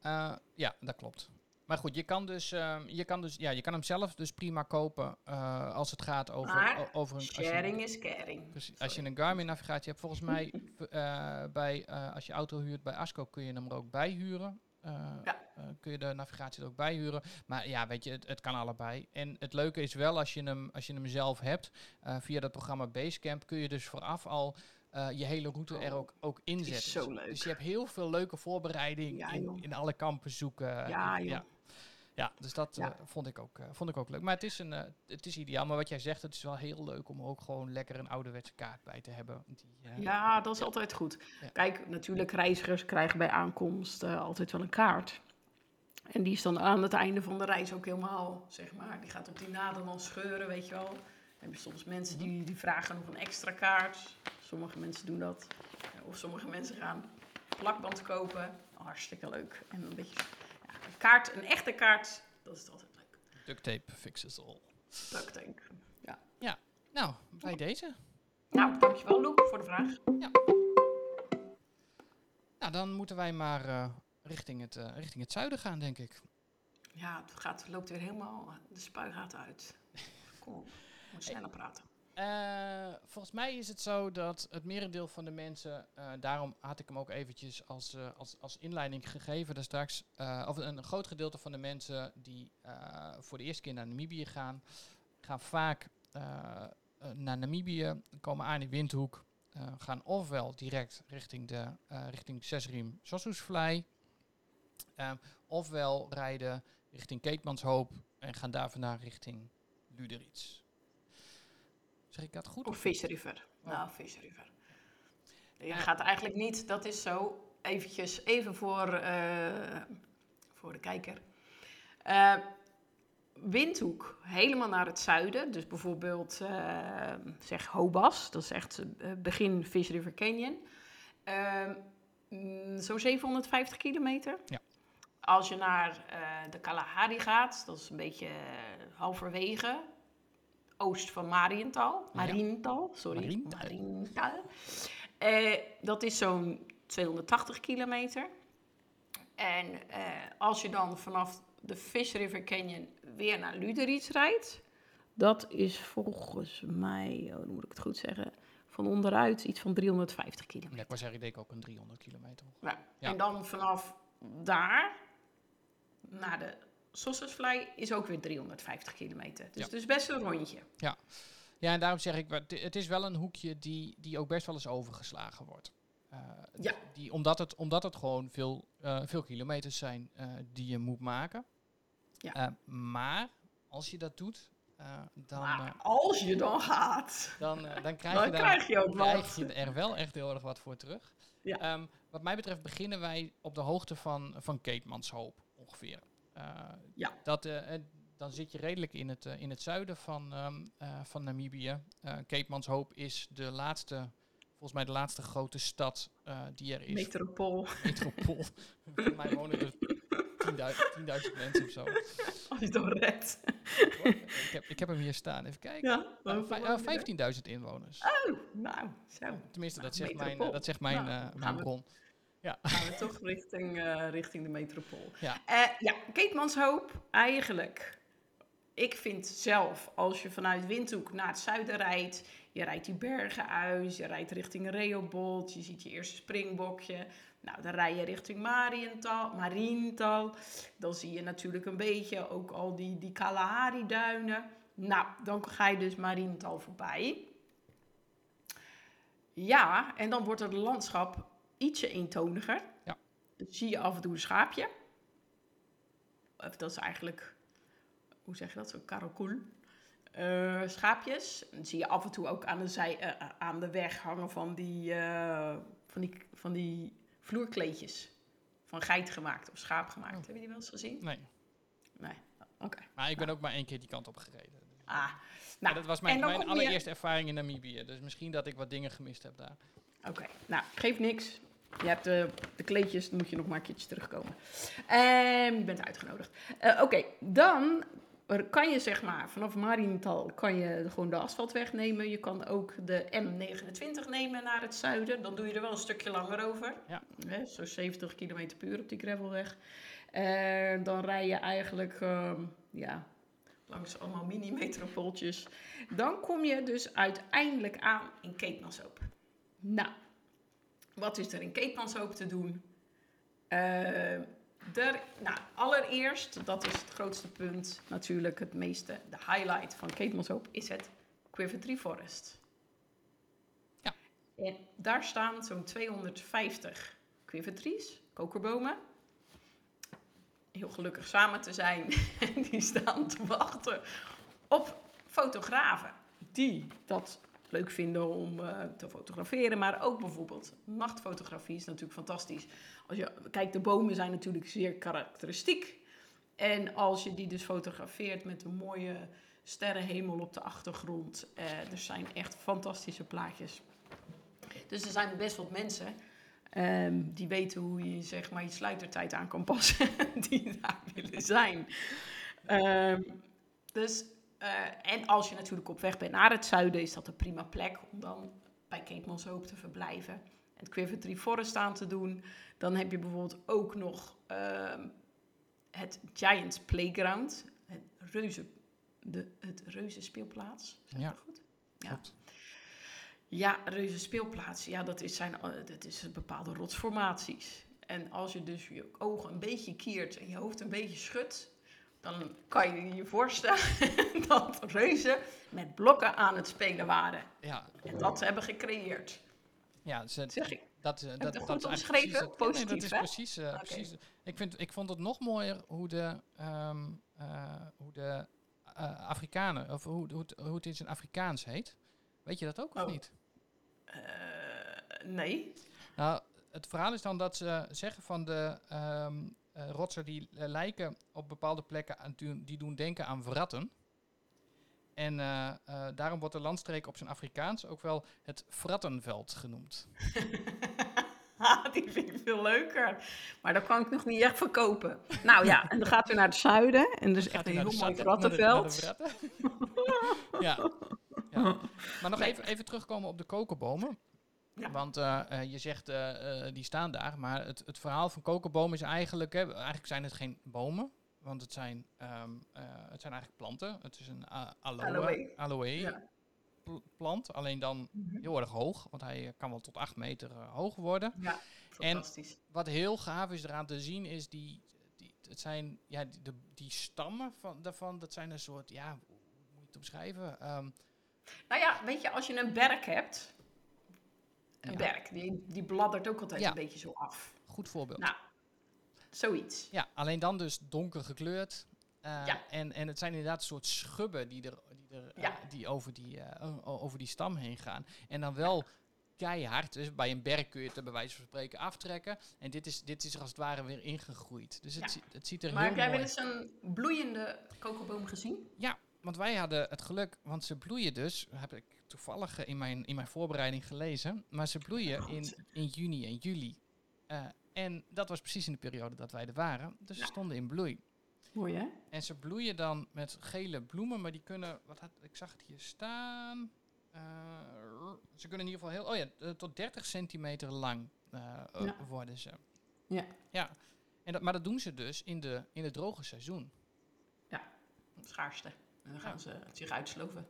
Eh, ja, dat klopt. Maar goed, je kan dus, ehm, je kan dus, ja, je kan hem zelf dus prima kopen eh, als het gaat over, Maar over een. als je- Sharing is caring. Precies. Als je een Garmin navigatie hebt, volgens mij [laughs] eh, bij, eh, als je auto huurt bij Asco kun je hem er ook bij huren. Ja. kun je de navigatie er ook bij huren. Maar ja, weet je, het, het kan allebei. En het leuke is wel, als je hem, als je hem zelf hebt, via dat programma Basecamp, kun je dus vooraf al je hele route er Oh, ook, ook inzetten. zo leuk. Dus je hebt heel veel leuke voorbereiding Ja, in, in alle kampen zoeken. Ja, ja. joh. Ja, dus dat Ja. eh, vond, ik ook, eh, vond ik ook leuk. Maar het is, een, eh, het is ideaal. Maar wat jij zegt, het is wel heel leuk om er ook gewoon lekker een ouderwetse kaart bij te hebben. Die, eh, Ja, dat is altijd goed. Ja. Kijk, natuurlijk, reizigers krijgen bij aankomst eh, altijd wel een kaart. En die is dan aan het einde van de reis ook helemaal, zeg maar, die gaat op die naden dan scheuren, weet je wel. Dan heb je soms mensen die, die vragen nog een extra kaart. Sommige mensen doen dat. Of sommige mensen gaan plakband kopen. hartstikke leuk. En een beetje ja, kaart, een echte kaart, dat is altijd leuk. Duct tape fixes all. Duct tape. Nou, bij deze. Nou, dankjewel Loek voor de vraag. Nou, dan moeten wij maar eh, richting, het, eh, richting het zuiden gaan, denk ik. Ja, het gaat, loopt weer helemaal de spuigaten uit. [laughs] Kom op, we sneller praten. Eh, volgens mij is het zo dat het merendeel van de mensen, eh, daarom had ik hem ook eventjes als, eh, als, als inleiding gegeven daar straks, of een, groot gedeelte van de mensen die voor de eerste keer naar Namibië gaan, gaan vaak naar Namibië, komen aan in Windhoek, gaan ofwel direct richting de richting Sossusvlei, eh, ofwel rijden richting Keetmanshoop en gaan daar vandaan richting Luderitz. Zeg ik dat goed? Of Fish River. Oh. Nou, Fish River. Je Ja. gaat eigenlijk niet, dat is zo, eventjes, even voor, eh, voor de kijker. Eh, Windhoek, helemaal naar het zuiden. Dus bijvoorbeeld, eh, zeg Hobas, dat is echt begin Fish River Canyon. Ehm, mm, Zo'n 750 kilometer. Ja. Als je naar eh, de Kalahari gaat, dat is een beetje halverwege, oost van Mariental. Mariental, sorry. Mariental. Mariental. Eh, dat is zo'n 280 kilometer. En eh, als je dan vanaf de Fish River Canyon weer naar Luderitz rijdt, dat is volgens mij, oh, dan moet ik het goed zeggen, van onderuit iets van 350 kilometer. Ja, ik was zeggen, ik denk ook een 300 kilometer. Ja. En dan vanaf daar naar de Sossusvlei is ook weer 350 kilometer. Dus Ja. het is best een rondje. Ja, en daarom zeg ik, het- is wel een hoekje die, die ook best wel eens overgeslagen wordt. Eh, Ja. die, omdat, het, omdat het gewoon veel, eh, veel kilometers zijn eh, die je moet maken. Ja. Maar als je dat doet, dan, maar als je dan gaat, dan, dan [laughs] krijg dan je daar krijg je ook krijg je er wel echt heel erg wat voor terug. Ja. Ehm, wat mij betreft beginnen wij op de hoogte van, van Keetmanshoop ongeveer. Eh, Ja. dat, eh, eh, dan zit je redelijk in het, in het zuiden van, eh, van Namibië. Eh Keetmanshoop is de laatste, volgens mij de laatste grote stad eh, die er is. Metropool, Metropool. [laughs] Voor mij wonen er 10.000 10.000 mensen of zo. als je het dan redt. ik, heb, ik heb hem hier staan. Even kijken. Ja, Nou, hoeveel vij- wonen eh, er? 15.000 inwoners. Oh, nou, zo. Tenminste, dat zegt mijn, dat zegt mijn, Nou, mijn we- bron. Ja. gaan we toch richting, eh, richting de metropool. Ja. Eh, ja, Keetmanshoop, eigenlijk. Ik vind zelf, als je vanuit Windhoek naar het zuiden rijdt, je rijdt die bergen uit, je rijdt richting Rehoboth, je ziet je eerste springbokje. Nou, dan rij je richting Mariental, Mariental. Dan zie je natuurlijk een beetje ook al die, die Kalahari-duinen. Nou, dan ga je dus Mariental voorbij. Ja, en dan wordt het landschap ietsje eentoniger. Ja. Dan zie je af en toe een schaapje. Of dat is eigenlijk, hoe zeg je dat, zo'n karakoel. Eh, schaapjes. Dan zie je af en toe ook aan de, zij, eh, aan de weg hangen van die, eh, van, die, van die vloerkleedjes. Van geit gemaakt of schaap gemaakt. Oh. Heb je die wel eens gezien? Nee. Nee. Oké. Maar ik ben ook maar één keer die kant op gereden. Ah. Nou, Nou, dat was mijn, mijn je- allereerste ervaring in Namibië. Dus misschien dat ik wat dingen gemist heb daar. Oké, nou, geeft niks. Je hebt de, de kleedjes, dan moet je nog maar een keertje terugkomen. Ehm je bent uitgenodigd. Eh, Oké, dan kan je zeg maar, vanaf Mariental kan je gewoon de asfaltweg nemen. Je kan ook de M29 nemen naar het zuiden. Dan doe je er wel een stukje langer over. Ja. Hè, Zo 70 km per uur op die gravelweg. En dan rij je eigenlijk, ehm, ja, langs allemaal mini-metropooltjes. Dan kom je dus uiteindelijk aan in Keetmanshoop. Nou, wat is er in Keetmanshoop te doen? Eh, nou, allereerst, dat is het grootste punt, natuurlijk het meeste, de highlight van Keetmanshoop, is het Quiver Forest. Ja. En daar staan zo'n 250 quiver kokerbomen. Heel gelukkig samen te zijn. En [laughs] die staan te wachten op fotografen die dat leuk vinden om eh, te fotograferen. Maar ook bijvoorbeeld nachtfotografie is natuurlijk fantastisch. Als je kijkt, de bomen zijn natuurlijk zeer karakteristiek. En als je die dus fotografeert met een mooie sterrenhemel op de achtergrond. eh er zijn echt fantastische plaatjes. Dus er zijn best wat mensen Ehm, die weten hoe je zeg maar, je sluitertijd aan kan passen. [laughs] die daar willen zijn. Ehm, dus, eh, en als je natuurlijk op weg bent naar het zuiden, is dat een prima plek om dan bij Cape Moss Hope te verblijven. Het Quiver Tree Forest aan te doen. Dan heb je bijvoorbeeld ook nog ehm, het Giants Playground. Het reuze, de, het reuze speelplaats. Zeg Ja. goed? Ja. Klopt. Ja, reuze speelplaats. Ja, dat, is zijn, eh, dat is bepaalde rotsformaties. En als je dus je ogen een beetje kiert en je hoofd een beetje schudt, dan kan je je voorstellen [laughs] dat reuzen met blokken aan het spelen waren. Ja, En dat hebben gecreëerd. ja ze, Zeg ik. dat, eh, dat, dat eigenlijk omschreven? precies ja, nee, Positief, dat is hè? precies, eh, precies. Ik, vind, ik vond het nog mooier hoe de, ehm, eh, hoe de Afrikanen, of hoe, hoe, het, hoe het in zijn Afrikaans heet. Weet je dat ook of Oh. niet? Nee. Nou, het verhaal is dan dat ze zeggen van de ehm eh, rotsen die eh, lijken op bepaalde plekken aan, die doen denken aan wratten. En eh, daarom wordt de landstreek op zijn Afrikaans ook wel het Wrattenveld genoemd. [laughs] Ah, die vind ik veel leuker. Maar dat kan ik nog niet echt verkopen. Nou ja, en dan gaat u naar het zuiden. En dus echt een heel mooi zatten- naar de- rattenveld. naar de wratten? [laughs] ja. ja. Maar nog even, even terugkomen op de kokerbomen. Ja. Want eh, eh, je zegt, eh, die staan daar. Maar het, het verhaal van kokerbomen is eigenlijk... Hè, eigenlijk zijn het geen bomen. Want het zijn, ehm, eh, het zijn eigenlijk planten. Het is een aloe, Aloe. aloe Ja. pl- plant. Alleen dan Mhm. heel erg hoog. Want hij kan wel tot 8 meter hoog worden. Ja, fantastisch. Wat heel gaaf is eraan te zien is die... die het zijn, ja, die, de, die stammen van, daarvan, dat zijn een soort... Ja, hoe moet je het omschrijven? Ehm, Nou ja, weet je, als je een berk hebt, een berk, die, die bladdert ook altijd een beetje zo af. goed voorbeeld. Nou, zoiets. Ja, alleen dan dus donker gekleurd. Eh, Ja. en, en het zijn inderdaad een soort schubben die, er, die, er, eh, die, over, die, eh, over die stam heen gaan. En dan wel keihard. Dus bij een berk kun je het er bij wijze van spreken aftrekken. En dit is, dit is als het ware weer ingegroeid. Dus het, Ja. het ziet er Maar heel heb jij wel eens een bloeiende kokoboom gezien? Ja, want wij hadden het geluk, want ze bloeien dus, heb ik toevallig eh, in mijn, in mijn voorbereiding gelezen, maar ze bloeien in, in juni en juli. Eh, en dat was precies in de periode dat wij er waren, dus ze Ja. stonden in bloei. Mooi hè? En ze bloeien dan met gele bloemen, maar die kunnen, wat had, ik zag het hier staan, eh, ze kunnen in ieder geval heel, oh ja, tot 30 centimeter lang Ja. worden ze. Ja. Ja, en dat, maar dat doen ze dus in, de, in het droge seizoen. Schaarste. En dan gaan ze zich uitsloven.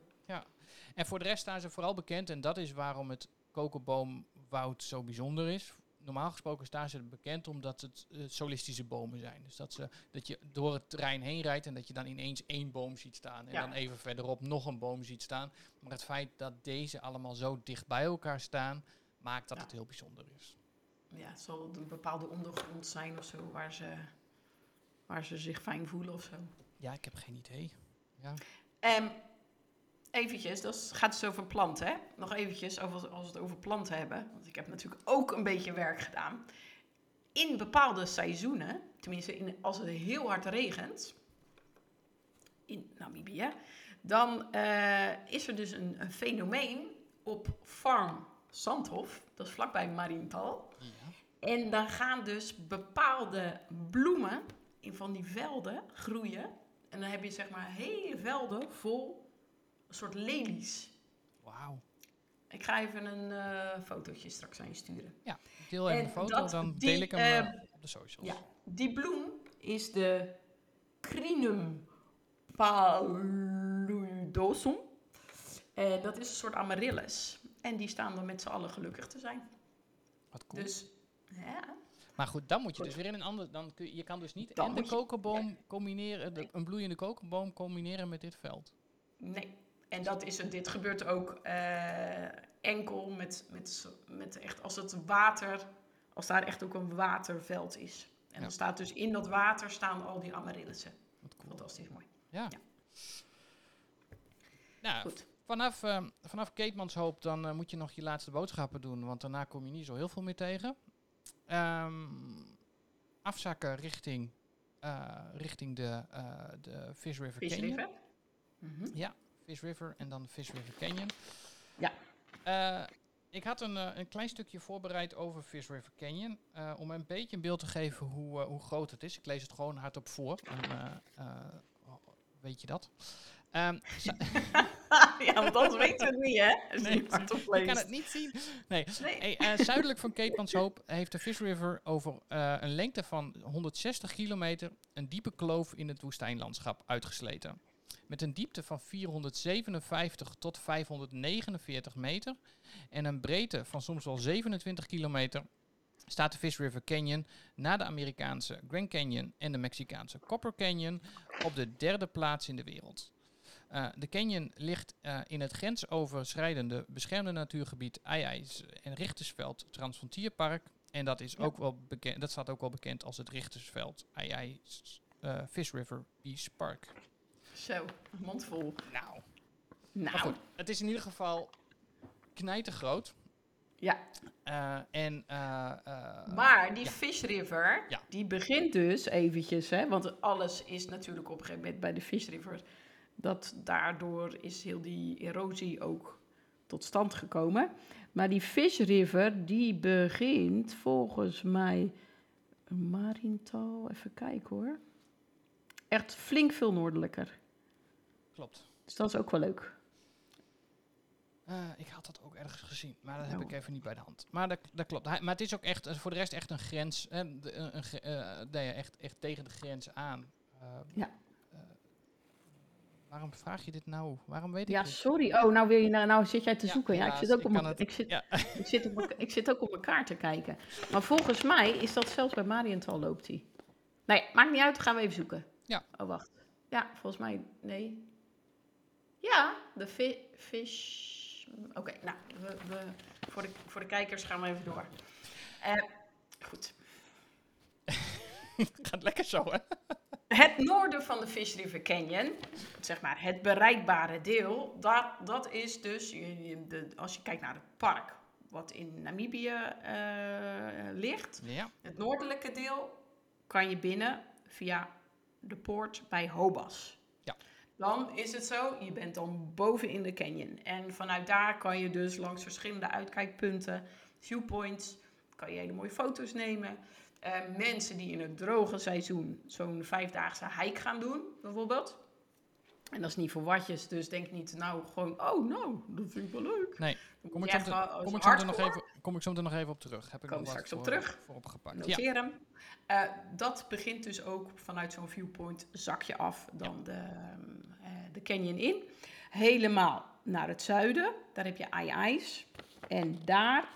En voor de rest staan ze vooral bekend, en dat is waarom het kokerboomwoud zo bijzonder is. Normaal gesproken staan ze bekend omdat het eh, solistische bomen zijn. Dus dat, ze, dat je door het terrein heen rijdt en dat je dan ineens één boom ziet staan. En Ja. dan even verderop nog een boom ziet staan. Maar het feit dat deze allemaal zo dicht bij elkaar staan, maakt dat Ja. het heel bijzonder is. Ja, het zal een bepaalde ondergrond zijn of zo, waar ze, waar ze zich fijn voelen of zo. Ja, ik heb geen idee. Ja. Ehm eventjes, dat gaat dus over planten, hè? Nog eventjes, over, als we het over planten hebben. Want ik heb natuurlijk ook een beetje werk gedaan. In bepaalde seizoenen, tenminste in, als het heel hard regent, in Namibië, dan eh, is er dus een, een fenomeen op Farm Zandhof, dat is vlakbij Marienthal. ja. En dan gaan dus bepaalde bloemen in van die velden groeien. En dan heb je zeg maar hele velden vol een soort lelies. Wauw. Ik ga even een eh fotootje straks aan je sturen. Deel even En een foto, dan die, deel ik hem eh, eh, op de socials. Ja, die bloem is de Crinum paludosum. Dat is een soort amaryllis. En die staan dan met z'n allen gelukkig te zijn. Wat cool. Dus ja, Maar goed, dan moet je dus weer in een ander. Dan kun je, je kan dus niet en de je- kokerboom combineren, de, een bloeiende kokerboom combineren met dit veld. Nee. En dat is het. Dit gebeurt ook eh, enkel met, met, met echt als het water, als daar echt ook een waterveld is. En Ja. dan staat dus in dat water staan al die amaryllissen. Wat cool. Fantastisch mooi. Ja. Ja. Nou, Goed. vanaf, eh vanaf Keetmanshoop dan eh, moet je nog je laatste boodschappen doen, want daarna kom je niet zo heel veel meer tegen. Ehm, afzakken richting, eh, richting de, eh, de Fish River Fish Canyon. River. Mhm. Ja, Fish River en dan Fish River Canyon. Ja. Eh, ik had een, eh, een klein stukje voorbereid over Fish River Canyon. eh, om een beetje een beeld te geven hoe, hoe groot het is. Ik lees het gewoon hardop voor. Eh, weet je dat? Ehm, [laughs] [laughs] ja, want anders weten we het niet, hè? Als Nee, kan het niet zien. Nee. Nee. Hey, zuidelijk van Cape Kanshoop heeft de Fish River over een lengte van 160 kilometer een diepe kloof in het woestijnlandschap uitgesleten. Met een diepte van 457 tot 549 meter en een breedte van soms wel 27 kilometer staat de Fish River Canyon na de Amerikaanse Grand Canyon en de Mexicaanse Copper Canyon op de derde plaats in de wereld. Eh, de canyon ligt eh, in het grensoverschrijdende beschermde natuurgebied Eijijs en Richtersveld Transfrontierpark. En dat, is Ja. ook wel bekend, dat staat ook wel bekend als het Richtersveld Eijijs eh Fish River Beach Park. Zo, mond vol. Nou, Nou, goed, het is in ieder geval knijtergroot. ja. Eh, en, eh, eh, Maar die ja. Fish River, Ja. die begint dus eventjes, hè, want alles is natuurlijk op een gegeven moment bij de Fish River, dat daardoor is heel die erosie ook tot stand gekomen. Maar die Fish River, die begint volgens mij, Mariental, even kijken hoor, echt flink veel noordelijker. Klopt. Dus dat is ook wel leuk. Eh, ik had dat ook ergens gezien, maar dat heb Oh. ik even niet bij de hand. Maar dat, dat klopt. Hij- maar het is ook echt, eh, voor de rest echt een grens, een, een, gre- eh, nee, echt, echt tegen de grens aan. Ja. waarom vraag je dit nou? Waarom weet ik Ja, dit? sorry. Oh, nou, wil je, nou, nou zit jij te Ja, zoeken. Ja, ik zit ook ik op het- ik zit, Ja. [laughs] Ik zit, op ik zit ook op elkaar te kijken. Maar volgens mij is dat zelfs bij Mariental loopt hij. Nee, maakt niet uit. Gaan we even zoeken. Ja. Oh, wacht. Ja, volgens mij... Nee. Ja, de fi fish... Oké, nou, we, we, voor, de, voor de kijkers gaan we even door. Eh, goed. [laughs] Gaat lekker zo, hè? Het noorden van de Fish River Canyon, zeg maar het bereikbare deel, dat, dat is dus, de, als je kijkt naar het park wat in Namibië eh, ligt, Ja. het noordelijke deel kan je binnen via de poort bij Hobas. Dan is het zo, je bent dan boven in de canyon. En vanuit daar kan je dus langs verschillende uitkijkpunten, viewpoints, kan je hele mooie foto's nemen. Eh, mensen die in het droge seizoen zo'n vijfdaagse hike gaan doen, bijvoorbeeld. En dat is niet voor watjes, dus denk niet, nou gewoon, oh nou, dat vind ik wel leuk. Nee, Kom ik, je zo kom, ik nog even, kom ik zo meteen nog even op terug. Heb ik nog we wat straks op voor, terug. voor opgepakt. Ja. Noteer hem. Eh, dat begint dus ook vanuit zo'n viewpoint, zak je af dan de, eh, de canyon in. Helemaal naar het zuiden, daar heb je Eye En daar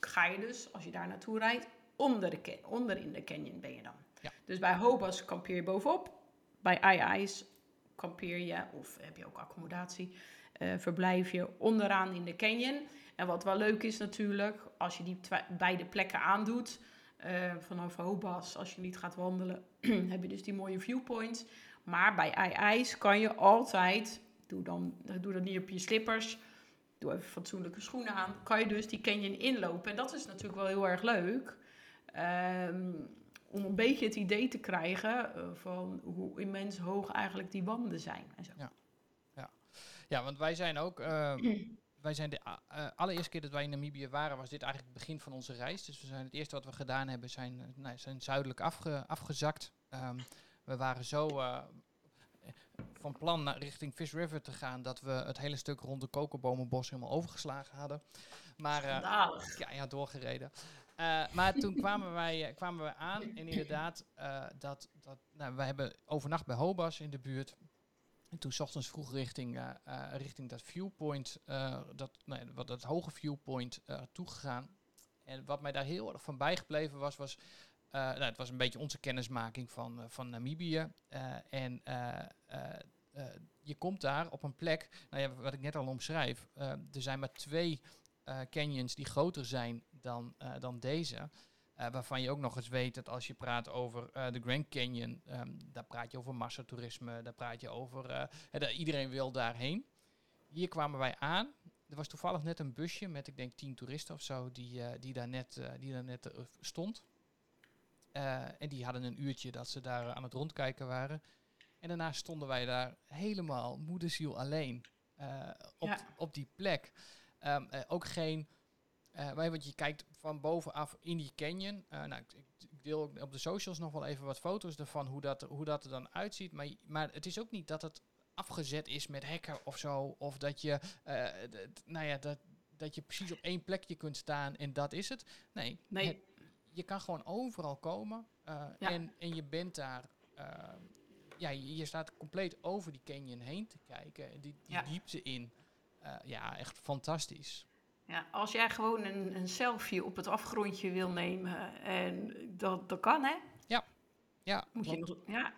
ga je dus, als je daar naartoe rijdt, onder, de onder in de canyon ben je dan. Ja. Dus bij Hobas kampeer je bovenop. Bij Eye kampeer je, of heb je ook accommodatie, eh, verblijf je onderaan in de canyon. En wat wel leuk is natuurlijk, als je die beide plekken aandoet, eh, vanaf Hobas, als je niet gaat wandelen, [clears throat] heb je dus die mooie viewpoints. Maar bij IJs kan je altijd, doe, dan, doe dat niet op je slippers, doe even fatsoenlijke schoenen aan, kan je dus die canyon inlopen. En dat is natuurlijk wel heel erg leuk. ehm, om een beetje het idee te krijgen eh, van hoe immens hoog eigenlijk die wanden zijn. En zo. Ja, want wij zijn ook. eh, [clears throat] wij zijn de a- eh, allereerste keer dat wij in Namibië waren, was dit eigenlijk het begin van onze reis. Dus we zijn het eerste wat we gedaan hebben, zijn, eh, nou, zijn zuidelijk afge, afgezakt. Ehm, we waren zo eh, van plan naar richting Fish River te gaan dat we het hele stuk rond de kokerbomenbos helemaal overgeslagen hadden. Maar eh, ja, ja, doorgereden. Eh, maar toen kwamen wij, eh, kwamen we aan en inderdaad, eh, dat, dat, nou, wij hebben overnacht bij Hobas in de buurt. En toen 's ochtends vroeg richting, eh, eh, richting dat viewpoint, eh, dat, nee, wat, dat hoge viewpoint toegegaan. En wat mij daar heel erg van bijgebleven was, was nou, het was een beetje onze kennismaking van, van Namibië. En je komt daar op een plek, nou ja, wat ik net al omschrijf, er zijn maar twee canyons die groter zijn dan, dan deze. Eh, waarvan je ook nog eens weet dat als je praat over eh, de Grand Canyon, ehm, daar praat je over massatoerisme, daar praat je over, eh, hè, da- iedereen wil daarheen. Hier kwamen wij aan. Er was toevallig net een busje met, ik denk, tien toeristen of zo, die, die daar net, die daar net stond. En die hadden een uurtje dat ze daar aan het rondkijken waren. En daarna stonden wij daar helemaal moederziel alleen op, Ja. op die plek. Ehm, eh, ook geen Uh, want je kijkt van bovenaf in die canyon. Uh, nou, ik, ik, deel op de socials nog wel even wat foto's ervan, hoe dat, hoe dat er dan uitziet. Maar, maar het is ook niet dat het afgezet is met hekken of zo. Of dat je, uh, nou ja, dat, dat je precies op één plekje kunt staan en dat is het. Nee, nee. Het, je kan gewoon overal komen ja. en, en je bent daar ja, je, staat compleet over die canyon heen te kijken. Die, die ja. diepte in. Uh, ja, echt fantastisch. Ja, als jij gewoon een, een selfie op het afgrondje wil nemen, en dat, dat kan, hè? Ja. Ja, Moet je ja.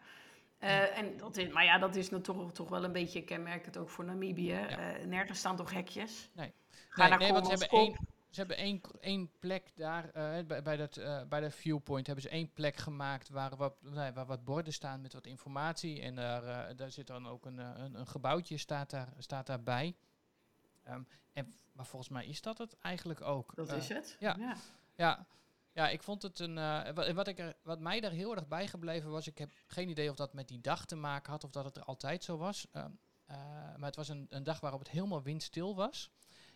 Uh, en dat is, maar ja, dat is toch, toch wel een beetje kenmerkend ook voor Namibië. Ja. Uh, nergens staan toch hekjes. Nee, Ga nee, daar nee want ze hebben één, ze hebben één, één plek daar, uh, bij, bij, dat, bij dat viewpoint hebben ze één plek gemaakt waar wat, nee, waar wat borden staan met wat informatie. En daar, daar zit dan ook een, een, een, gebouwtje staat, daar, staat daarbij. Um, en, maar volgens mij is dat het eigenlijk ook. Dat is het? Ja. ja. ja. Ja, ik vond het een. wat, wat, ik er, wat mij daar heel erg bijgebleven was, ik heb geen idee of dat met die dag te maken had of dat het er altijd zo was. Uh, maar het was een, een dag waarop het helemaal windstil was.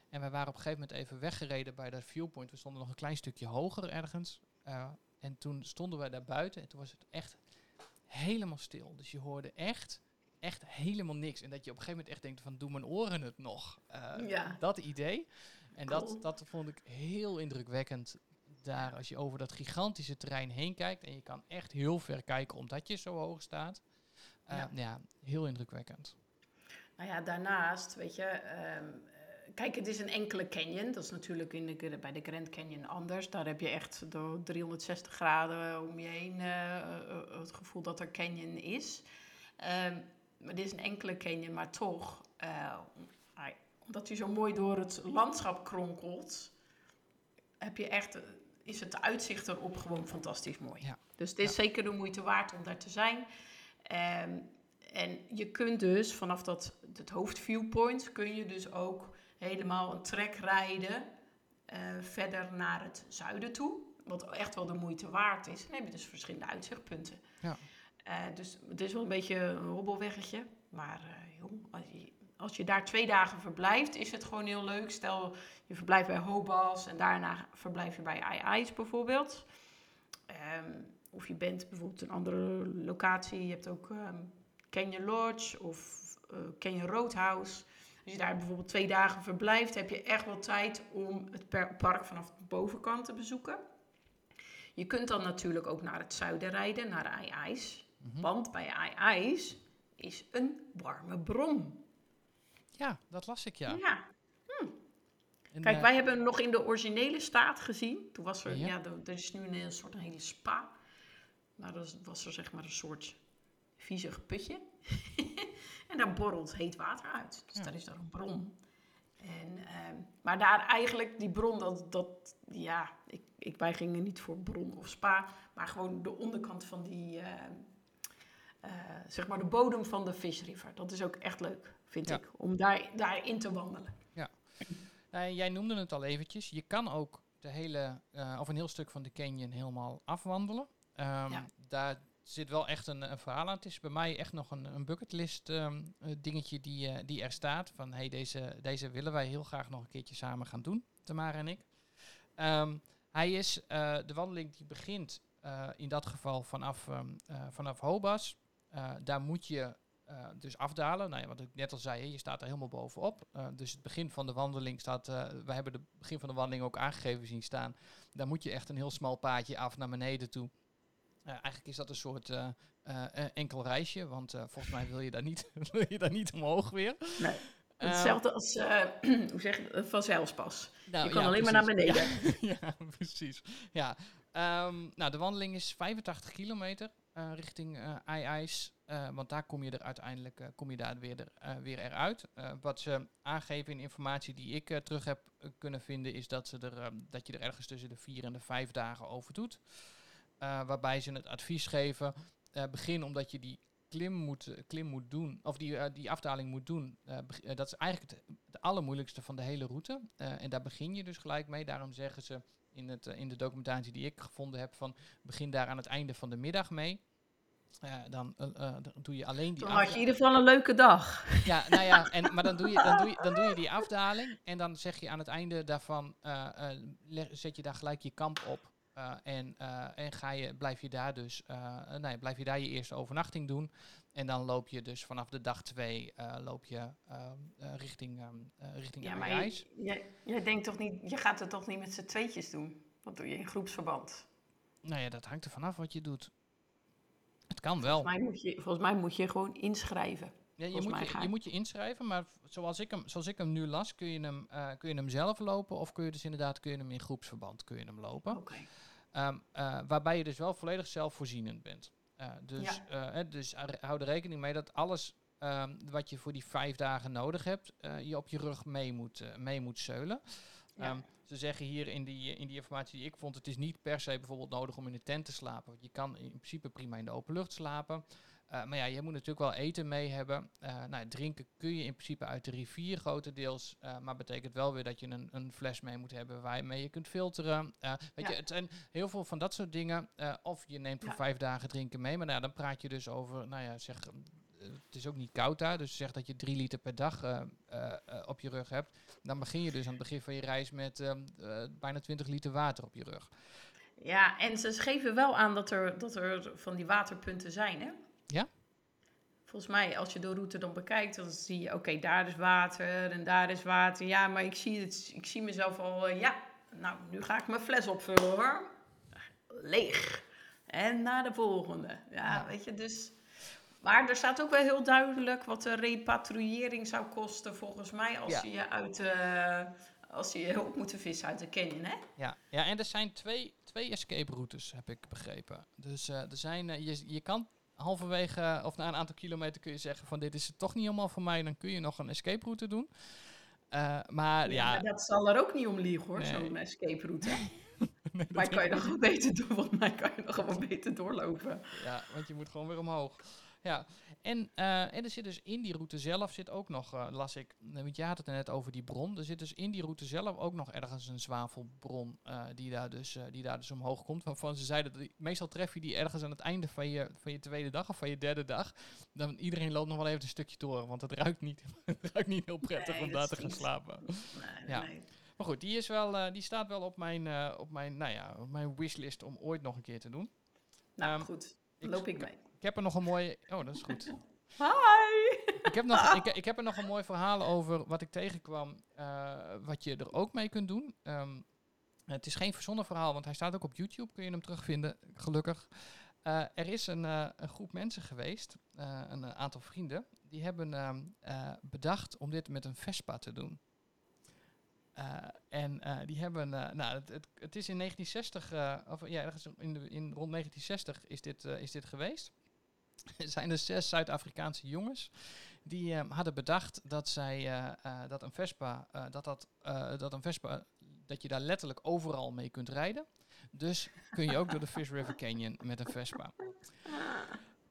En we waren op een gegeven moment even weggereden bij dat viewpoint. We stonden nog een klein stukje hoger ergens. Uh, en toen stonden we daar buiten en toen was het echt helemaal stil. Dus je hoorde echt, echt helemaal niks. En dat je op een gegeven moment echt denkt van, doe mijn oren het nog? Uh, ja. Dat idee. En cool. dat, dat vond ik heel indrukwekkend. Daar, als je over dat gigantische terrein heen kijkt. En je kan echt heel ver kijken omdat je zo hoog staat. Uh, ja. ja. heel indrukwekkend. Nou ja, daarnaast, weet je, um, kijk, het is een enkele canyon. Dat is natuurlijk in de, bij de Grand Canyon anders. Daar heb je echt door 360 graden om je heen uh, het gevoel dat er canyon is. Um, maar dit is een enkele canyon, maar toch, uh, omdat hij zo mooi door het landschap kronkelt, heb je echt, is het uitzicht erop gewoon fantastisch mooi. Ja. Dus het is ja. zeker de moeite waard om daar te zijn. Um, en je kunt dus vanaf dat, het hoofdviewpoint kun je dus ook helemaal een trek rijden uh, verder naar het zuiden toe. Wat echt wel de moeite waard is. Dan heb je dus verschillende uitzichtpunten. Ja. Uh, dus het is wel een beetje een hobbelweggetje. Maar uh, jong, als je, als je daar twee dagen verblijft, is het gewoon heel leuk. Stel, je verblijft bij Hobas en daarna verblijf je bij II's bijvoorbeeld. Um, of je bent bijvoorbeeld een andere locatie. Je hebt ook um, Lodge of Canyon Roadhouse. Als je daar bijvoorbeeld twee dagen verblijft, heb je echt wel tijd om het park vanaf de bovenkant te bezoeken. Je kunt dan natuurlijk ook naar het zuiden rijden, naar Mm-hmm. Want bij IJs is een warme bron. Ja, dat las ik, ja. Ja. Hm. En, Kijk, uh, wij hebben hem nog in de originele staat gezien. Toen was er, ja, ja er, er, is nu een soort een hele spa. Maar dat was er zeg maar een soort viezig putje. [laughs] En daar borrelt heet water uit. Dus ja. daar is dan een bron. En, uh, maar daar eigenlijk, die bron, dat, dat ja, ik, ik, wij gingen niet voor bron of spa, maar gewoon de onderkant van die, uh, uh, zeg maar de bodem van de Fish River. Dat is ook echt leuk, vind ja. ik, om daar, daarin te wandelen. Ja, nou, jij noemde het al eventjes. Je kan ook de hele, uh, of een heel stuk van de canyon helemaal afwandelen. Um, ja. Daar zit wel echt een, een, verhaal aan. Het is bij mij echt nog een, een bucketlist um, dingetje die, uh, die er staat. Van hey, deze, deze willen wij heel graag nog een keertje samen gaan doen, Tamara en ik. Um, hij is, de wandeling die begint in dat geval vanaf, vanaf Hobas. Daar moet je dus afdalen. Nou ja, wat ik net al zei, je staat er helemaal bovenop. dus het begin van de wandeling staat, we hebben het begin van de wandeling ook aangegeven zien staan. Daar moet je echt een heel smal paadje af naar beneden toe. Eigenlijk is dat een soort enkel reisje, want volgens mij wil je daar niet, [laughs] wil je daar niet omhoog weer. Nee. Hetzelfde als, [clears throat] hoe zeg je. Nou, je kan ja, alleen precies. maar naar beneden. Ja, [laughs] ja precies. Ja. Um, nou, de wandeling is 85 kilometer richting IJs, want daar kom je er uiteindelijk kom je daar weer, er, weer eruit. wat ze aangeven in informatie die ik terug heb kunnen vinden, is dat, ze er, dat je er ergens tussen de vier en de vijf dagen over doet. Waarbij ze het advies geven, begin omdat je die klim moet, klim moet doen, of die, die afdaling moet doen. dat is eigenlijk het, het, allermoeilijkste van de hele route. en daar begin je dus gelijk mee. Daarom zeggen ze in, het, in de documentatie die ik gevonden heb van begin daar aan het einde van de middag mee. Eh, dan, eh, dan doe je alleen die Dan had je in ieder geval een leuke dag. Ja, nou ja, en, maar dan doe, je, dan, doe je, dan doe je die [laughs] afdaling en dan zeg je aan het einde daarvan, eh, leg- zet je daar gelijk je kamp op. en en ga je, blijf je daar dus, nee, blijf je daar je eerste overnachting doen. En dan loop je dus vanaf de dag twee loop je richting, ehm, eh, richting Ja, maar je, jij, jij denkt toch niet, je gaat het toch niet met z'n tweetjes doen? Dat doe je in groepsverband. Nou ja, dat hangt er vanaf wat je doet. Het kan wel. Volgens mij moet je, volgens mij moet je gewoon inschrijven. Ja, je, moet je, je moet je inschrijven, maar zoals ik hem, zoals ik hem nu las, kun je hem, eh, kun je hem zelf lopen of kun je dus inderdaad kun je hem in groepsverband kun je hem lopen. Ehm, eh, waarbij je dus wel volledig zelfvoorzienend bent. Eh, dus Ja. dus hou er rekening mee dat alles ehm, wat je voor die vijf dagen nodig hebt, je op je rug mee moet, mee moet zeulen. Ja. Ehm, ze zeggen hier in die, in die informatie die ik vond, het is niet per se bijvoorbeeld nodig om in de tent te slapen. Want je kan in principe prima in de open lucht slapen. Eh, maar ja, je moet natuurlijk wel eten mee hebben. Eh, nou, drinken kun je in principe uit de rivier grotendeels. eh maar betekent wel weer dat je een, een fles mee moet hebben waarmee je kunt filteren. Eh, weet Ja. je, het zijn heel veel van dat soort dingen. Eh, of je neemt voor Ja. vijf dagen drinken mee. Maar nou, ja, dan praat je dus over, nou ja, zeg, eh, het is ook niet koud daar. Dus zeg dat je drie liter per dag eh, eh, eh, op je rug hebt. Dan begin je dus aan het begin van je reis met ehm, eh, bijna 20 liter water op je rug. Ja, en ze geven wel aan dat er, dat er van die waterpunten zijn, hè? Ja? Volgens mij, als je de route dan bekijkt, dan zie je, oké, daar is water en daar is water. Ja, maar ik zie, het, ik zie mezelf al, ja, nou, nu ga ik mijn fles opvullen, hoor. Leeg. En naar de volgende. Ja, Ja. weet je, dus... Maar er staat ook wel heel duidelijk wat de repatriëring zou kosten, volgens mij, als Ja. je je uit... als je op moeten vissen uit de canyon, hè? Ja, ja en er zijn twee, twee escape routes, heb ik begrepen. Dus eh, er zijn, eh, je, je kan halverwege, eh, of na een aantal kilometer kun je zeggen van dit is het toch niet helemaal voor mij. Dan kun je nog een escape route doen. Maar ja, dat zal er ook niet om liegen hoor, Nee. zo'n escape route. [laughs] nee, maar kan je nog wel beter doen, [laughs] volgens mij kan je nog wel beter doorlopen. Ja, want je moet gewoon weer omhoog. Ja, en, eh, en er zit dus in die route zelf zit ook nog, eh, las ik, eh, want je had het net over die bron. Er zit dus in die route zelf ook nog ergens een zwavelbron die, daar dus, die daar dus omhoog komt. Waarvan ze zeiden, dat meestal tref je die ergens aan het einde van je, van je tweede dag of van je derde dag. Dan iedereen loopt nog wel even een stukje door, want het ruikt niet, [laughs] het ruikt niet heel prettig Nee, om daar te gaan slapen. Nee, Ja. nee. Maar goed, die, is wel, die staat wel op mijn, op, mijn, nou ja, op mijn wishlist om ooit nog een keer te doen. Nou Ehm, goed, ik- loop ik mee. Ik heb er nog een mooie... Oh, dat is goed. Hi! ik, heb nog, [laughs] ik, ik heb er nog een mooi verhaal over wat ik tegenkwam, eh, wat je er ook mee kunt doen. Ehm, het is geen verzonnen verhaal, want hij staat ook op YouTube, kun je hem terugvinden, gelukkig. Eh, er is een, eh, een groep mensen geweest, een aantal vrienden, die hebben ehm, eh, bedacht om dit met een Vespa te doen. En die hebben, nou, het, het, het is in 1960, eh, of ja, ergens in, de, in rond 1960 is dit, is dit geweest. [laughs] Er zijn dus zes Zuid-Afrikaanse jongens die eh, hadden bedacht dat zij eh, eh, dat een Vespa, eh, dat, dat, dat een Vespa, dat je daar letterlijk overal mee kunt rijden. Dus kun je ook door de [laughs] Fish River Canyon met een Vespa.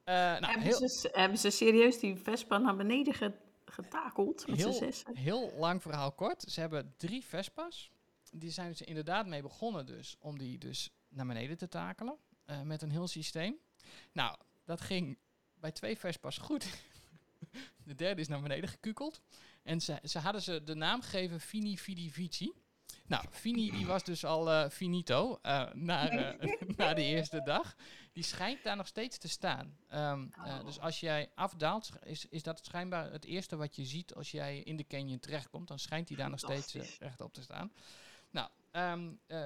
Eh, nou, hebben, heel, ze, hebben ze serieus die Vespa naar beneden ge- getakeld met Heel- zessen? Heel lang verhaal kort. Ze hebben drie Vespa's. Die zijn ze inderdaad mee begonnen dus om die dus naar beneden te takelen. met een heel systeem. Nou, dat ging bij twee Vespa's goed. [laughs] de derde is naar beneden gekukeld. En ze, ze hadden ze de naam gegeven Fini Fidi Vici. Nou, Fini die was dus al eh, finito eh, na, eh, [laughs] na de eerste dag. Die schijnt daar nog steeds te staan. Ehm, eh, Oh. dus als jij afdaalt, is, is dat schijnbaar het eerste wat je ziet als jij in de canyon terechtkomt. Dan schijnt die daar nog steeds rechtop te staan. Nou,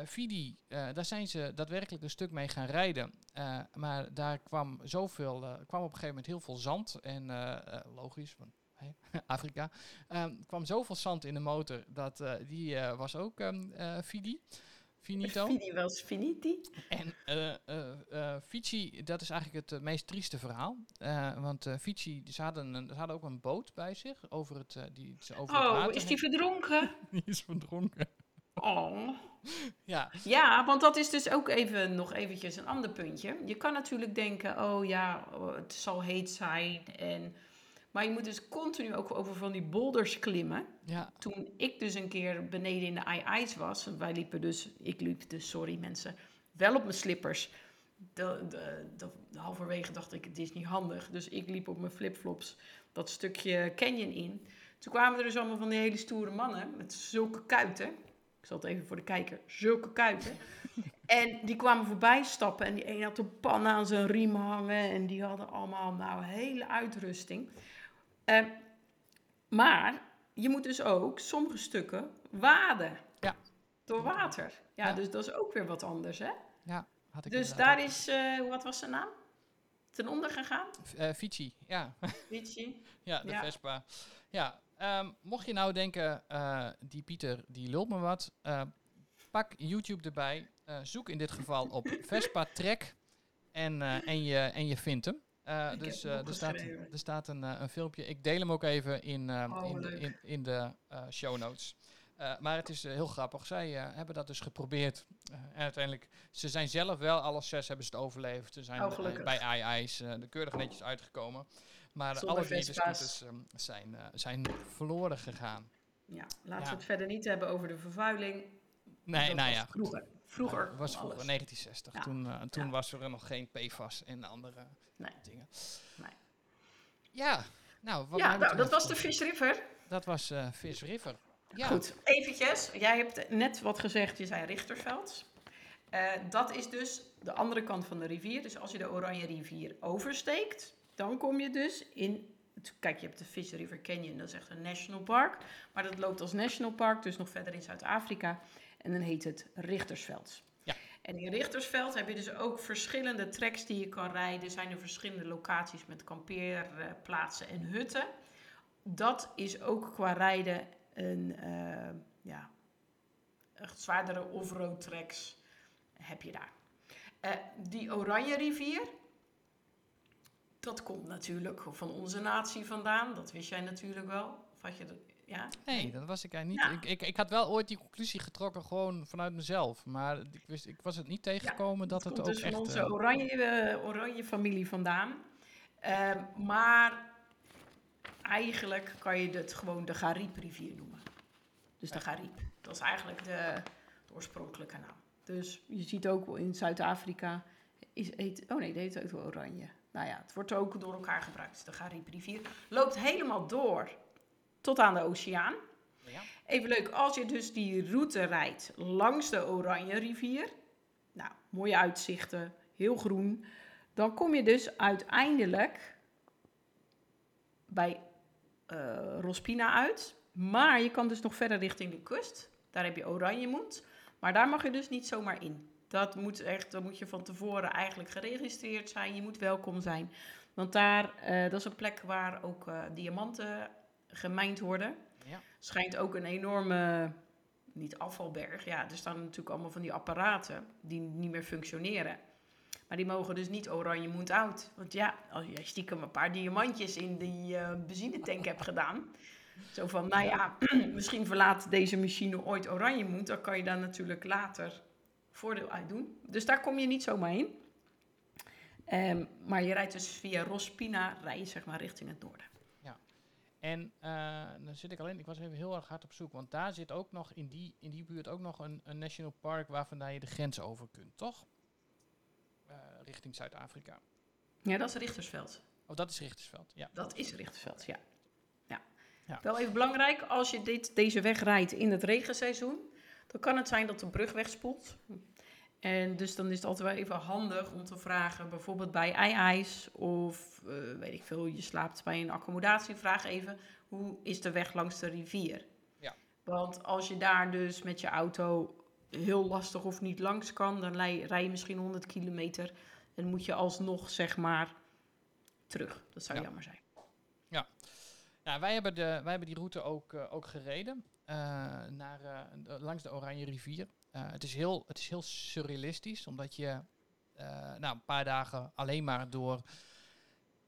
Fidi, eh, daar zijn ze daadwerkelijk een stuk mee gaan rijden. Eh, maar daar kwam zoveel, kwam op een gegeven moment heel veel zand. En logisch, want [laughs] Afrika. Ehm kwam zoveel zand in de motor dat die was ook Fidi. Finito. [laughs] Fini was finiti. En Fici, dat is eigenlijk het meest trieste verhaal. Want Fici, ze hadden, een, ze hadden ook een boot bij zich over het, die, ze over het Oh, water is die verdronken? [laughs] die is verdronken. Oh. Ja, Ja, want dat is dus ook even nog eventjes een ander puntje. Je kan natuurlijk denken, oh ja, oh, het zal heet zijn. En... Maar je moet dus continu ook over van die boulders klimmen. ja, Toen ik dus een keer beneden in de ijs was, en wij liepen dus, ik liep dus, sorry mensen, wel op mijn slippers de, de, de, halverwege dacht ik, het is niet handig. Dus ik liep op mijn flipflops dat stukje canyon in. Toen kwamen er dus allemaal van die hele stoere mannen met zulke kuiten. Ik zal het even voor de kijker, zulke kuiten. [laughs] En die kwamen voorbij stappen en die een had een pan aan zijn riem hangen. En die hadden allemaal nou hele uitrusting. Uh, maar je moet dus ook sommige stukken waden. Ja. Door water. Ja, ja, dus dat is ook weer wat anders, hè? Ja, had ik Dus daar is, uh, wat was zijn naam? Ten onder gegaan? Uh, ja. Fici. [laughs] ja, de Vespa. Ja, um, mocht je nou denken, uh, die Pieter, die lult me wat. pak YouTube erbij. zoek in dit geval op [laughs] Vespa Trek. En, en, je, en je vindt hem. Dus er, staat, er staat een, een filmpje. Ik deel hem ook even in, oh, in, de, in, in, de show notes. maar het is heel grappig. Zij hebben dat dus geprobeerd. en uiteindelijk, ze zijn zelf wel, alle zes hebben ze het overleefd. Ze zijn oh, bij AI de keurig netjes uitgekomen. Maar Zonder alle vier de scooters um, zijn, zijn verloren gegaan. Ja, laten we het verder niet hebben over de vervuiling. Nee, dat nou ja. Vroeger. Vroeger. Dat was vroeger, 1960. Ja. Toen, uh, toen ja. was er nog geen PFAS en andere nee. dingen. Nee. Ja, nou, wat ja, nou dat was de Fish River. Dat was uh, Fish River. Ja. Goed, eventjes. Jij hebt net wat gezegd, je zei Richterveld. Dat is dus de andere kant van de rivier. Dus als je de Oranje rivier oversteekt, dan kom je dus in... Kijk, je hebt de Fish River Canyon, dat is echt een national park. Maar dat loopt als national park, dus nog verder in Zuid-Afrika. En dan heet het Richtersveld. Ja. En in Richtersveld heb je dus ook verschillende tracks die je kan rijden. Er zijn er verschillende locaties met kampeerplaatsen en hutten. Dat is ook qua rijden een uh, ja, echt zwaardere off-road tracks heb je daar. Uh, die Oranje rivier, dat komt natuurlijk van onze natie vandaan. Dat wist jij natuurlijk wel. Of had je dat, ja. Nee, dat was ik eigenlijk niet. Ik, ik, ik had wel ooit die conclusie getrokken gewoon vanuit mezelf. Maar ik, wist, ik was het niet tegengekomen dat het, ook dus echt... van onze oranje, uh, oranje familie vandaan. Uh, maar eigenlijk kan je het gewoon de Gariep-rivier noemen. Dus de Gariep. Dat is eigenlijk de, de, oorspronkelijke naam. Dus je ziet ook in Zuid-Afrika... Heet, oh nee, dat heet ook oranje. Nou ja, het wordt ook door elkaar gebruikt. De Gariep-rivier loopt helemaal door tot aan de oceaan. Ja. Even leuk, als je dus die route rijdt langs de Oranje rivier, nou, mooie uitzichten, heel groen, dan kom je dus uiteindelijk bij uh, Rospina uit. Maar je kan dus nog verder richting de kust. Daar heb je Oranjemoed. Maar daar mag je dus niet zomaar in. Dat moet echt, dan moet je van tevoren eigenlijk geregistreerd zijn. Je moet welkom zijn. Want daar, uh, dat is een plek waar ook uh, diamanten gemijnd worden. Ja. Schijnt ook een enorme, niet afvalberg. Ja, er staan natuurlijk allemaal van die apparaten die niet meer functioneren. Maar die mogen dus niet oranje moed out. Want ja, als je stiekem een paar diamantjes in die uh, benzinetank hebt gedaan. Zo van, nou ja, [clears throat] misschien verlaat deze machine ooit oranje moed. Dan kan je daar natuurlijk later voordeel uit doen. Dus daar kom je niet zomaar in. Um, maar je rijdt dus via Rospina, rij je zeg maar richting het noorden. En uh, dan zit ik alleen, ik was even heel erg hard op zoek, want daar zit ook nog in die, in die buurt ook nog een, een national park waarvan je de grens over kunt, toch? Uh, richting Zuid-Afrika. Ja, dat is Richtersveld. Oh, dat is Richtersveld, ja. Dat is Richtersveld, ja. ja. ja. Wel even belangrijk, als je dit, deze weg rijdt in het regenseizoen, dan kan het zijn dat de brug wegspoelt. En dus dan is het altijd wel even handig om te vragen, bijvoorbeeld bij ijs of uh, weet ik veel, je slaapt bij een accommodatie, vraag even hoe is de weg langs de rivier. Ja. Want als je daar dus met je auto heel lastig of niet langs kan, dan rij je misschien 100 kilometer en moet je alsnog zeg maar terug. Dat zou jammer zijn. Ja. Nou, wij hebben, de, wij hebben die route ook, uh, ook gereden naar, langs de Oranje rivier. Uh, het, is heel, het is heel surrealistisch, omdat je nou, een paar dagen alleen maar door,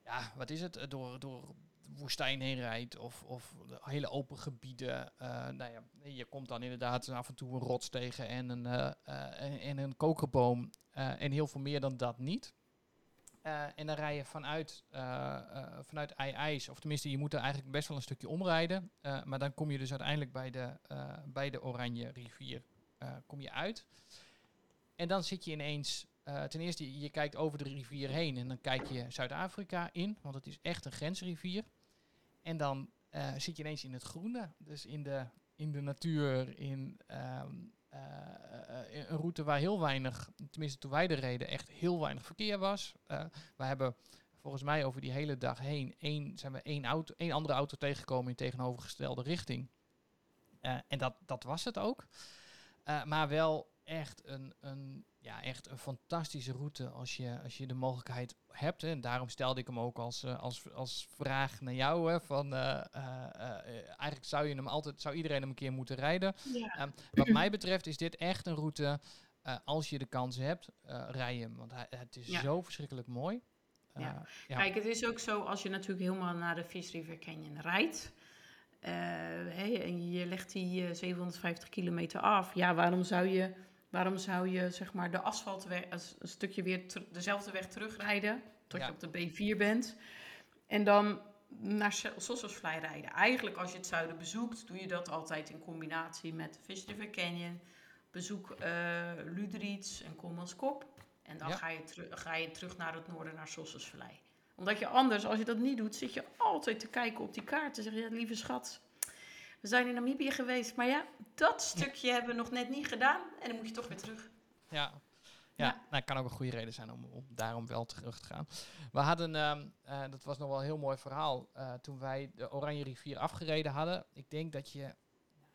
ja, wat is het, door, door woestijn heen rijdt of, of hele open gebieden. Uh, nou ja, je komt dan inderdaad af en toe een rots tegen en een, en, en, een kokerboom en heel veel meer dan dat niet. En dan rij je vanuit, vanuit ijs, of tenminste je moet er eigenlijk best wel een stukje omrijden. maar dan kom je dus uiteindelijk bij de, bij de Oranje rivier uh, kom je uit. En dan zit je ineens Eh, ten eerste, je kijkt over de rivier heen en dan kijk je Zuid-Afrika in, want het is echt een grensrivier. En dan eh, zit je ineens in het groene, dus in de, in de natuur, in ehm, eh, eh, een route waar heel weinig, tenminste toen wij er reden, echt heel weinig verkeer was. Eh we hebben volgens mij over die hele dag heen één, zijn we één, auto, één andere auto tegengekomen in tegenovergestelde richting. Eh, en dat, dat was het ook. Eh, maar wel echt een, een, ja, echt een fantastische route als je, als je de mogelijkheid hebt. Hè. En daarom stelde ik hem ook als, eh, als, als vraag naar jou. Hè, van, eh, eh, eigenlijk zou, je hem altijd, zou iedereen hem een keer moeten rijden. Ja. Ehm, wat mij betreft is dit echt een route, als je de kans hebt, rij hem. Want hij, het is Ja. zo verschrikkelijk mooi. Ja. ja. Kijk, het is ook zo als je natuurlijk helemaal naar de Fish River Canyon rijdt. en je legt die eh, 750 kilometer af. Ja, waarom zou je, waarom zou je zeg maar, de asfaltweg een, stukje weer ter- dezelfde weg terugrijden? Tot Ja. je op de B4 bent. En dan naar Sossusvlei rijden. Eigenlijk als je het zuiden bezoekt, doe je dat altijd in combinatie met Fish River Canyon. Bezoek Ludriets en Kommelskop. En dan Ja. ga, je ga je terug naar het noorden, naar Sossusvlei. Omdat je anders, als je dat niet doet, zit je altijd te kijken op die kaart. En zeg je, ja, lieve schat, we zijn in Namibië geweest. Maar ja, dat stukje hebben we nog net niet gedaan. En dan moet je toch weer terug. Ja. Ja, Ja. nou, kan ook een goede reden zijn om, om daarom wel terug te gaan. We hadden, ehm, eh, dat was nog wel een heel mooi verhaal, eh, toen wij de Oranje Rivier afgereden hadden. Ik denk dat je,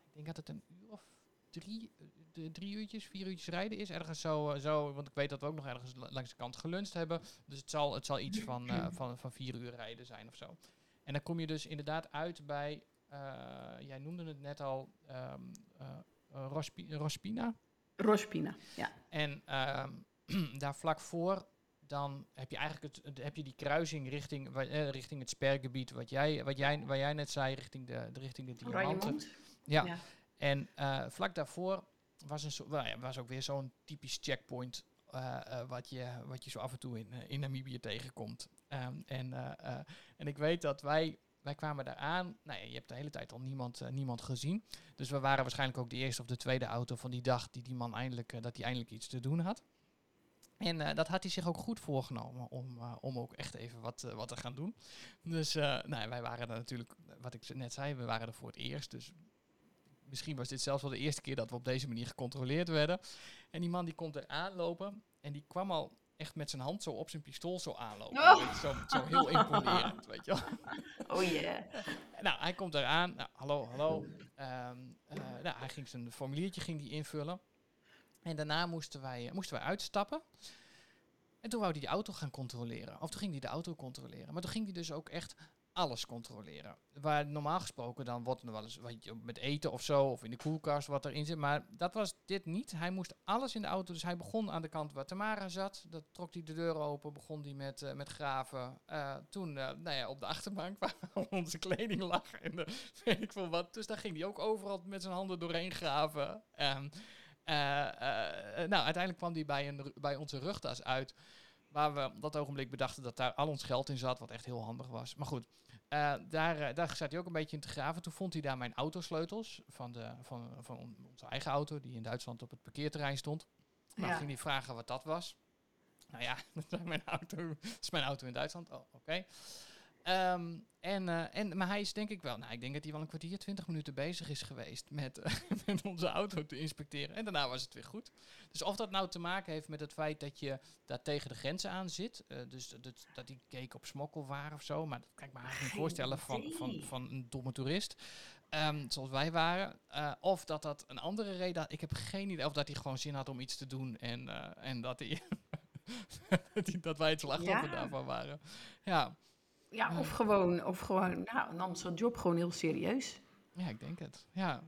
ik denk dat het een uur of drie, eh, de, drie uurtjes, vier uurtjes rijden is. Ergens zo, zo, want ik weet dat we ook nog ergens la- langs de kant geluncht hebben. Dus het zal, het zal iets van, van, van vier uur rijden zijn of zo. En dan kom je dus inderdaad uit bij, jij noemde het net al, ehm eh, eh, Rospi- Rospina. Rospina, ja. En ehm, [clears throat] daar vlak voor, dan heb je eigenlijk het, heb je die kruising richting, eh, richting het spergebied, wat jij, wat jij, waar jij net zei, richting de, de, richting de diamanten. Ja. Ja. En eh, vlak daarvoor was, een, zo- nou ja, was ook weer zo'n typisch checkpoint. eh, eh, wat, je, wat je zo af en toe in, eh, in Namibië tegenkomt. Ehm, en, eh, eh, en ik weet dat wij, wij kwamen daar aan. Nou ja, je hebt de hele tijd al niemand, eh, niemand gezien. Dus we waren waarschijnlijk ook de eerste of de tweede auto van die dag die die man eindelijk, eh, dat hij eindelijk iets te doen had. En eh, dat had hij zich ook goed voorgenomen om, om ook echt even wat, wat te gaan doen. Dus nou, wij waren er natuurlijk, wat ik net zei, we waren er voor het eerst. Dus misschien was dit zelfs wel de eerste keer dat we op deze manier gecontroleerd werden. En die man die komt er aanlopen en die kwam al echt met zijn hand zo op zijn pistool zo aanlopen. Oh. Weet Zo, zo heel imponerend, weet je wel. [laughs] Oh yeah. [laughs] Nou, hij komt eraan. Nou, hallo, hallo. Ehm, eh, nou, hij ging zijn formuliertje ging die invullen. En daarna moesten wij, eh, moesten wij uitstappen. En toen wou hij die auto gaan controleren. Of toen ging hij de auto controleren. Maar toen ging hij dus ook echt alles controleren. Waar normaal gesproken dan wordt er wel eens je, met eten of zo, of in de koelkast wat erin zit. Maar dat was dit niet. Hij moest alles in de auto. Dus hij begon aan de kant waar Tamara zat. Dat trok hij de deur open, begon hij met, eh, met graven. Eh, toen, eh, nou ja, op de achterbank [laughs] waar onze kleding lag en [laughs] weet ik veel wat. Dus daar ging hij ook overal met zijn handen doorheen graven. Ehm, eh, eh, nou, uiteindelijk kwam hij bij, een, bij onze rugtas uit. Waar we op dat ogenblik bedachten dat daar al ons geld in zat, wat echt heel handig was. Maar goed, eh, daar, eh, daar zat hij ook een beetje in te graven. Toen vond hij daar mijn autosleutels van, de, van, van on- onze eigen auto, die in Duitsland op het parkeerterrein stond. Nou, Ja. ging hij vragen wat dat was. Nou ja, [laughs] dat is mijn auto, dat is mijn auto in Duitsland. Oh, oké. Ehm, en, eh, en, maar hij is denk ik wel, nou ik denk dat hij wel een kwartier, twintig minuten bezig is geweest met, eh, [laughs] met onze auto te inspecteren. En daarna was het weer goed. Dus of dat nou te maken heeft met het feit dat je daar tegen de grenzen aan zit. eh, dus dat, dat, die keek op smokkelwaar of zo. Maar dat kan ik me eigenlijk niet voorstellen van, van, van een domme toerist. ehm, zoals wij waren. Of dat dat een andere reden had. Ik heb geen idee. Of dat hij gewoon zin had om iets te doen. En, en dat, hij [laughs] dat hij- dat wij het slachtoffer Ja. daarvan waren. Ja. Ja, of gewoon, of gewoon, nou, nam zijn job gewoon heel serieus. ja, ik denk het. Ja.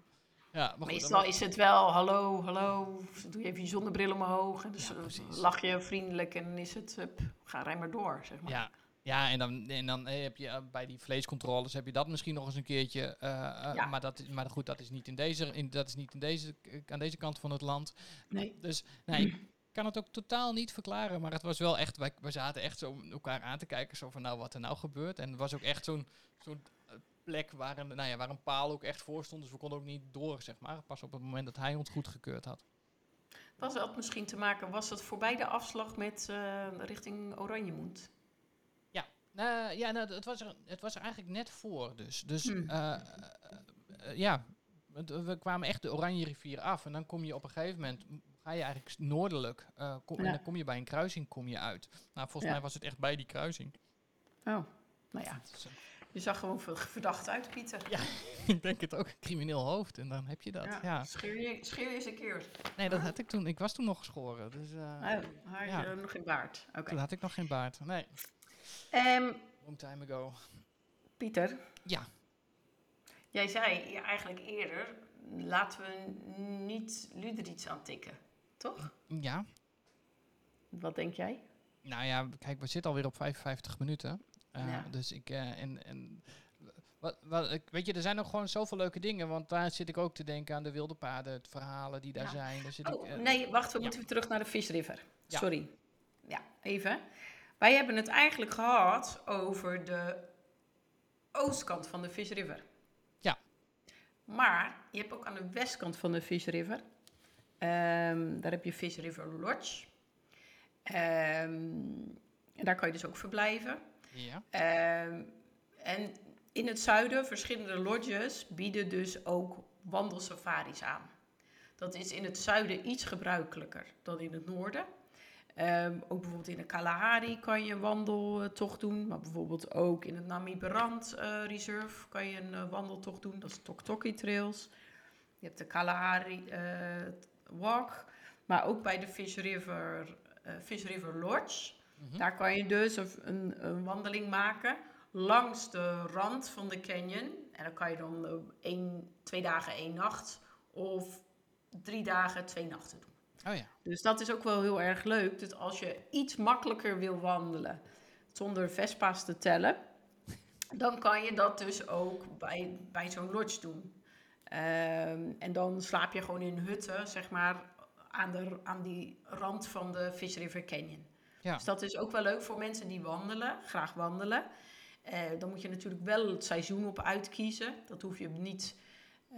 Ja, maar goed, Meestal dan- is het wel, hallo, hallo, doe je even je zonnebril omhoog. En dus Ja, eh, lach je vriendelijk en dan is het, ga rij maar door, zeg maar. Ja, ja en dan, en dan eh, heb je eh, bij die vleescontroles heb je dat misschien nog eens een keertje. Ja. maar, dat, is- maar goed, dat is niet, in deze, in, dat is niet in deze, aan deze kant van het land. Nee. Dus nee, kan het ook totaal niet verklaren. Maar het was wel echt, wij, wij zaten echt zo elkaar aan te kijken. Zo van nou, wat er nou gebeurt. En het was ook echt zo'n zo'n eh, plek waar een, nou ja, waar een paal ook echt voor stond. Dus we konden ook niet door, zeg maar. Pas op het moment dat hij ons goedgekeurd had. Was dat misschien te maken, was het voorbij de afslag met eh, richting Oranjemoed? Nou, ja, nou, het, was er, het was er eigenlijk net voor. Dus, dus Hmm. eh, ja, we kwamen echt de Oranje rivier af. En dan kom je op een gegeven moment, ga je eigenlijk noordelijk. eh, kom, En dan kom je bij een kruising kom je uit. Nou, volgens Ja. mij was het echt bij die kruising. Oh, nou ja. Eh, Je zag gewoon ver- verdacht uit, Pieter. Ja. [laughs] ik denk het ook, crimineel hoofd. En dan heb je dat. Ja. Scheer, je, scheer je eens een keer. Nee, dat had ik toen. Ik was toen nog geschoren. Dus eh, Oh, had je Ja. nog geen baard. Oké. toen had ik nog geen baard. Nee, Ehm, long time ago. Pieter, Ja, jij zei eigenlijk eerder, laten we niet Luderitz aantikken. Toch? ja. Wat denk jij? Nou ja, kijk, we zitten alweer op 55 minuten. Eh, Ja. Dus ik, eh, en, en wat, wat, ik, weet je, er zijn nog gewoon zoveel leuke dingen. Want daar zit ik ook te denken aan de wilde paden, het verhalen die daar Ja. zijn. Daar zit Oh, ik, eh, nee, wacht, we ja. moeten weer terug naar de Fish River. Sorry. Ja, even. Wij hebben het eigenlijk gehad over de oostkant van de Fish River. Ja. Maar je hebt ook aan de westkant van de Fish River, ehm, daar heb je Fish River Lodge. Ehm, en daar kan je dus ook verblijven. Ja, Ehm, en in het zuiden, verschillende lodges bieden dus ook wandelsafaris aan. Dat is in het zuiden iets gebruikelijker dan in het noorden. Ook bijvoorbeeld in de Kalahari kan je een wandeltocht doen. Maar bijvoorbeeld ook in het Namiberand eh, Reserve kan je een eh, wandeltocht doen. Dat is Toktoki Trails. Je hebt de Kalahari eh, Walk. Maar ook bij de Fish River, eh, Fish River Lodge. Mhm. Daar kan je dus een, een, een wandeling maken langs de rand van de canyon. En dan kan je dan eh, één, twee dagen, één nacht of drie dagen, twee nachten doen. oh ja. Dus dat is ook wel heel erg leuk. Dus als je iets makkelijker wil wandelen zonder Vespa's te tellen, dan kan je dat dus ook bij, bij zo'n lodge doen. Ehm, en dan slaap je gewoon in hutten, zeg maar, aan, de, aan die rand van de Fish River Canyon. Ja. Dus dat is ook wel leuk voor mensen die wandelen, graag wandelen. Eh, dan moet je natuurlijk wel het seizoen op uitkiezen. Dat hoef je niet,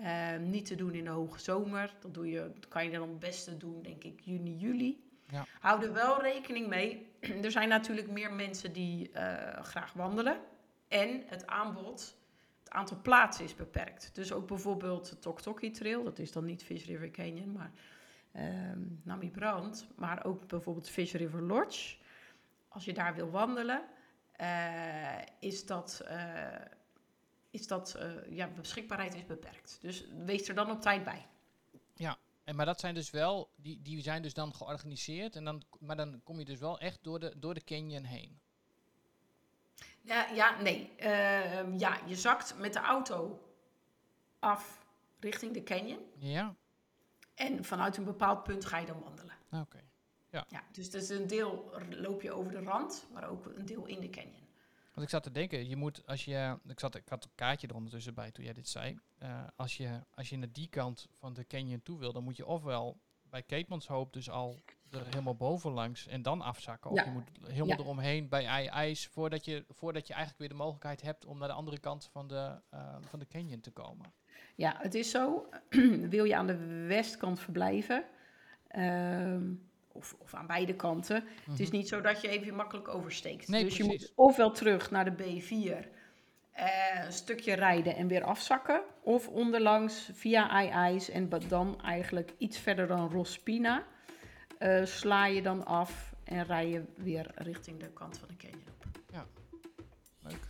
eh, niet te doen in de hoge zomer. Dat, doe je, dat kan je dan het beste doen, denk ik, juni, juli. Ja. Hou er wel rekening mee. [clears throat] er zijn natuurlijk meer mensen die eh, graag wandelen. En het aanbod, aantal plaatsen is beperkt. Dus ook bijvoorbeeld de Toktoki Trail. Dat is dan niet Fish River Canyon, maar ehm Nami Brand. Maar ook bijvoorbeeld Fish River Lodge. Als je daar wil wandelen, eh, is dat, eh, is dat eh, ja, beschikbaarheid is beperkt. Dus wees er dan op tijd bij. En, maar dat zijn dus wel, die, die zijn dus dan georganiseerd. En dan, maar dan kom je dus wel echt door de, door de canyon heen. Ja, ja nee. Ehm, ja, je zakt met de auto af richting de canyon. Ja, En vanuit een bepaald punt ga je dan wandelen. oké. Ja, dus dus een deel loop je over de rand, maar ook een deel in de canyon. Want ik zat te denken, je moet als je. Ik, zat, ik had een kaartje er ondertussen bij toen jij dit zei. Eh, als, je, als je naar die kant van de canyon toe wil, dan moet je ofwel bij Keetmanshoop dus al er helemaal bovenlangs en dan afzakken. Of Ja. je moet helemaal Ja. eromheen bij ijs voordat je, voordat je eigenlijk weer de mogelijkheid hebt om naar de andere kant van de, eh, van de canyon te komen. Ja, het is zo. [clears throat] Wil je aan de westkant verblijven, ehm, of, of aan beide kanten, het is niet zo dat je even makkelijk oversteekt. Mhm. Nee, dus je moet ofwel terug naar de B4, eh, een stukje rijden en weer afzakken, of onderlangs via Ei-IJs en dan eigenlijk iets verder dan Rospina, eh, sla je dan af en rij je weer richting de kant van de canyon op. Leuk.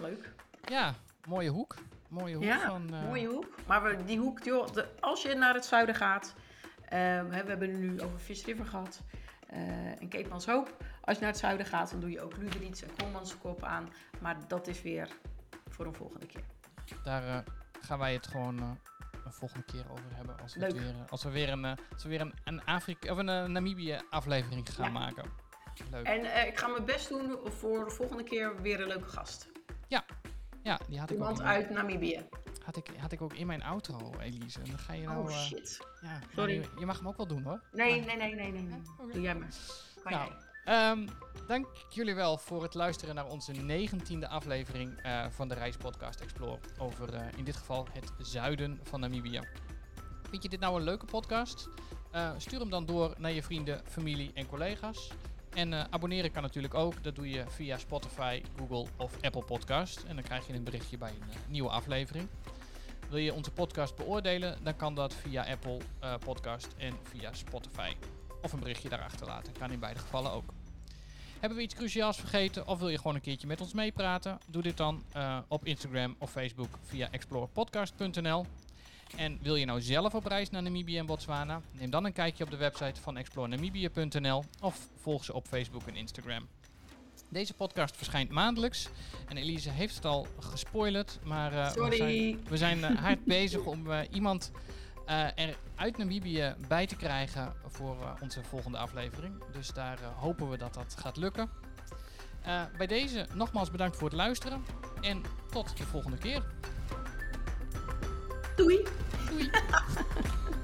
Leuk. Ja, mooie hoek. Mooie hoek Ja, van. eh, Mooie hoek. Maar we, die hoek, joh, de, als je naar het zuiden gaat. ehm, hè, we hebben het nu over Fish River gehad. eh, en Keetmanshoop. Als je naar het zuiden gaat, dan doe je ook Luderitz en Kommanskop aan. Maar dat is weer voor een volgende keer. Daar gaan wij het gewoon een volgende keer over hebben. Als we, weer, eh, als we weer een, eh, als we weer een, een, Afrika, of een eh, Namibië aflevering gaan Ja. maken. Leuk. En ik ga mijn best doen voor de volgende keer weer een leuke gast. ja, die had ik, ook Iemand in mijn, uit Namibië. had, ik, had ik ook in mijn outro, Elise. En dan ga je nou... Oh shit. ja, sorry. Je, je mag hem ook wel doen hoor. Nee, nee, nee, nee, nee. nee. Doe jij maar. Kan Nou, jij. Ehm, dank jullie wel voor het luisteren naar onze negentiende aflevering eh, van de Reispodcast Explore. Over eh, in dit geval het zuiden van Namibië. Vind je dit nou een leuke podcast? Uh, stuur hem dan door naar je vrienden, familie en collega's. En abonneren kan natuurlijk ook. Dat doe je via Spotify, Google of Apple Podcast. En dan krijg je een berichtje bij een nieuwe aflevering. Wil je onze podcast beoordelen, dan kan dat via Apple Podcast en via Spotify. Of een berichtje daarachter laten. Kan in beide gevallen ook. Hebben we iets cruciaals vergeten of wil je gewoon een keertje met ons meepraten? Doe dit dan uh, op Instagram of Facebook via explorepodcast.nl. En wil je nou zelf op reis naar Namibië en Botswana? Neem dan een kijkje op de website van explorenamibia.nl of volg ze op Facebook en Instagram. Deze podcast verschijnt maandelijks. En Elise heeft het al gespoilerd. Maar uh, we zijn, we zijn uh, hard bezig om uh, iemand er uit Namibië bij te krijgen voor onze volgende aflevering. Dus daar hopen we dat dat gaat lukken. bij deze nogmaals bedankt voor het luisteren. En tot de volgende keer. Doei. Doei. [laughs]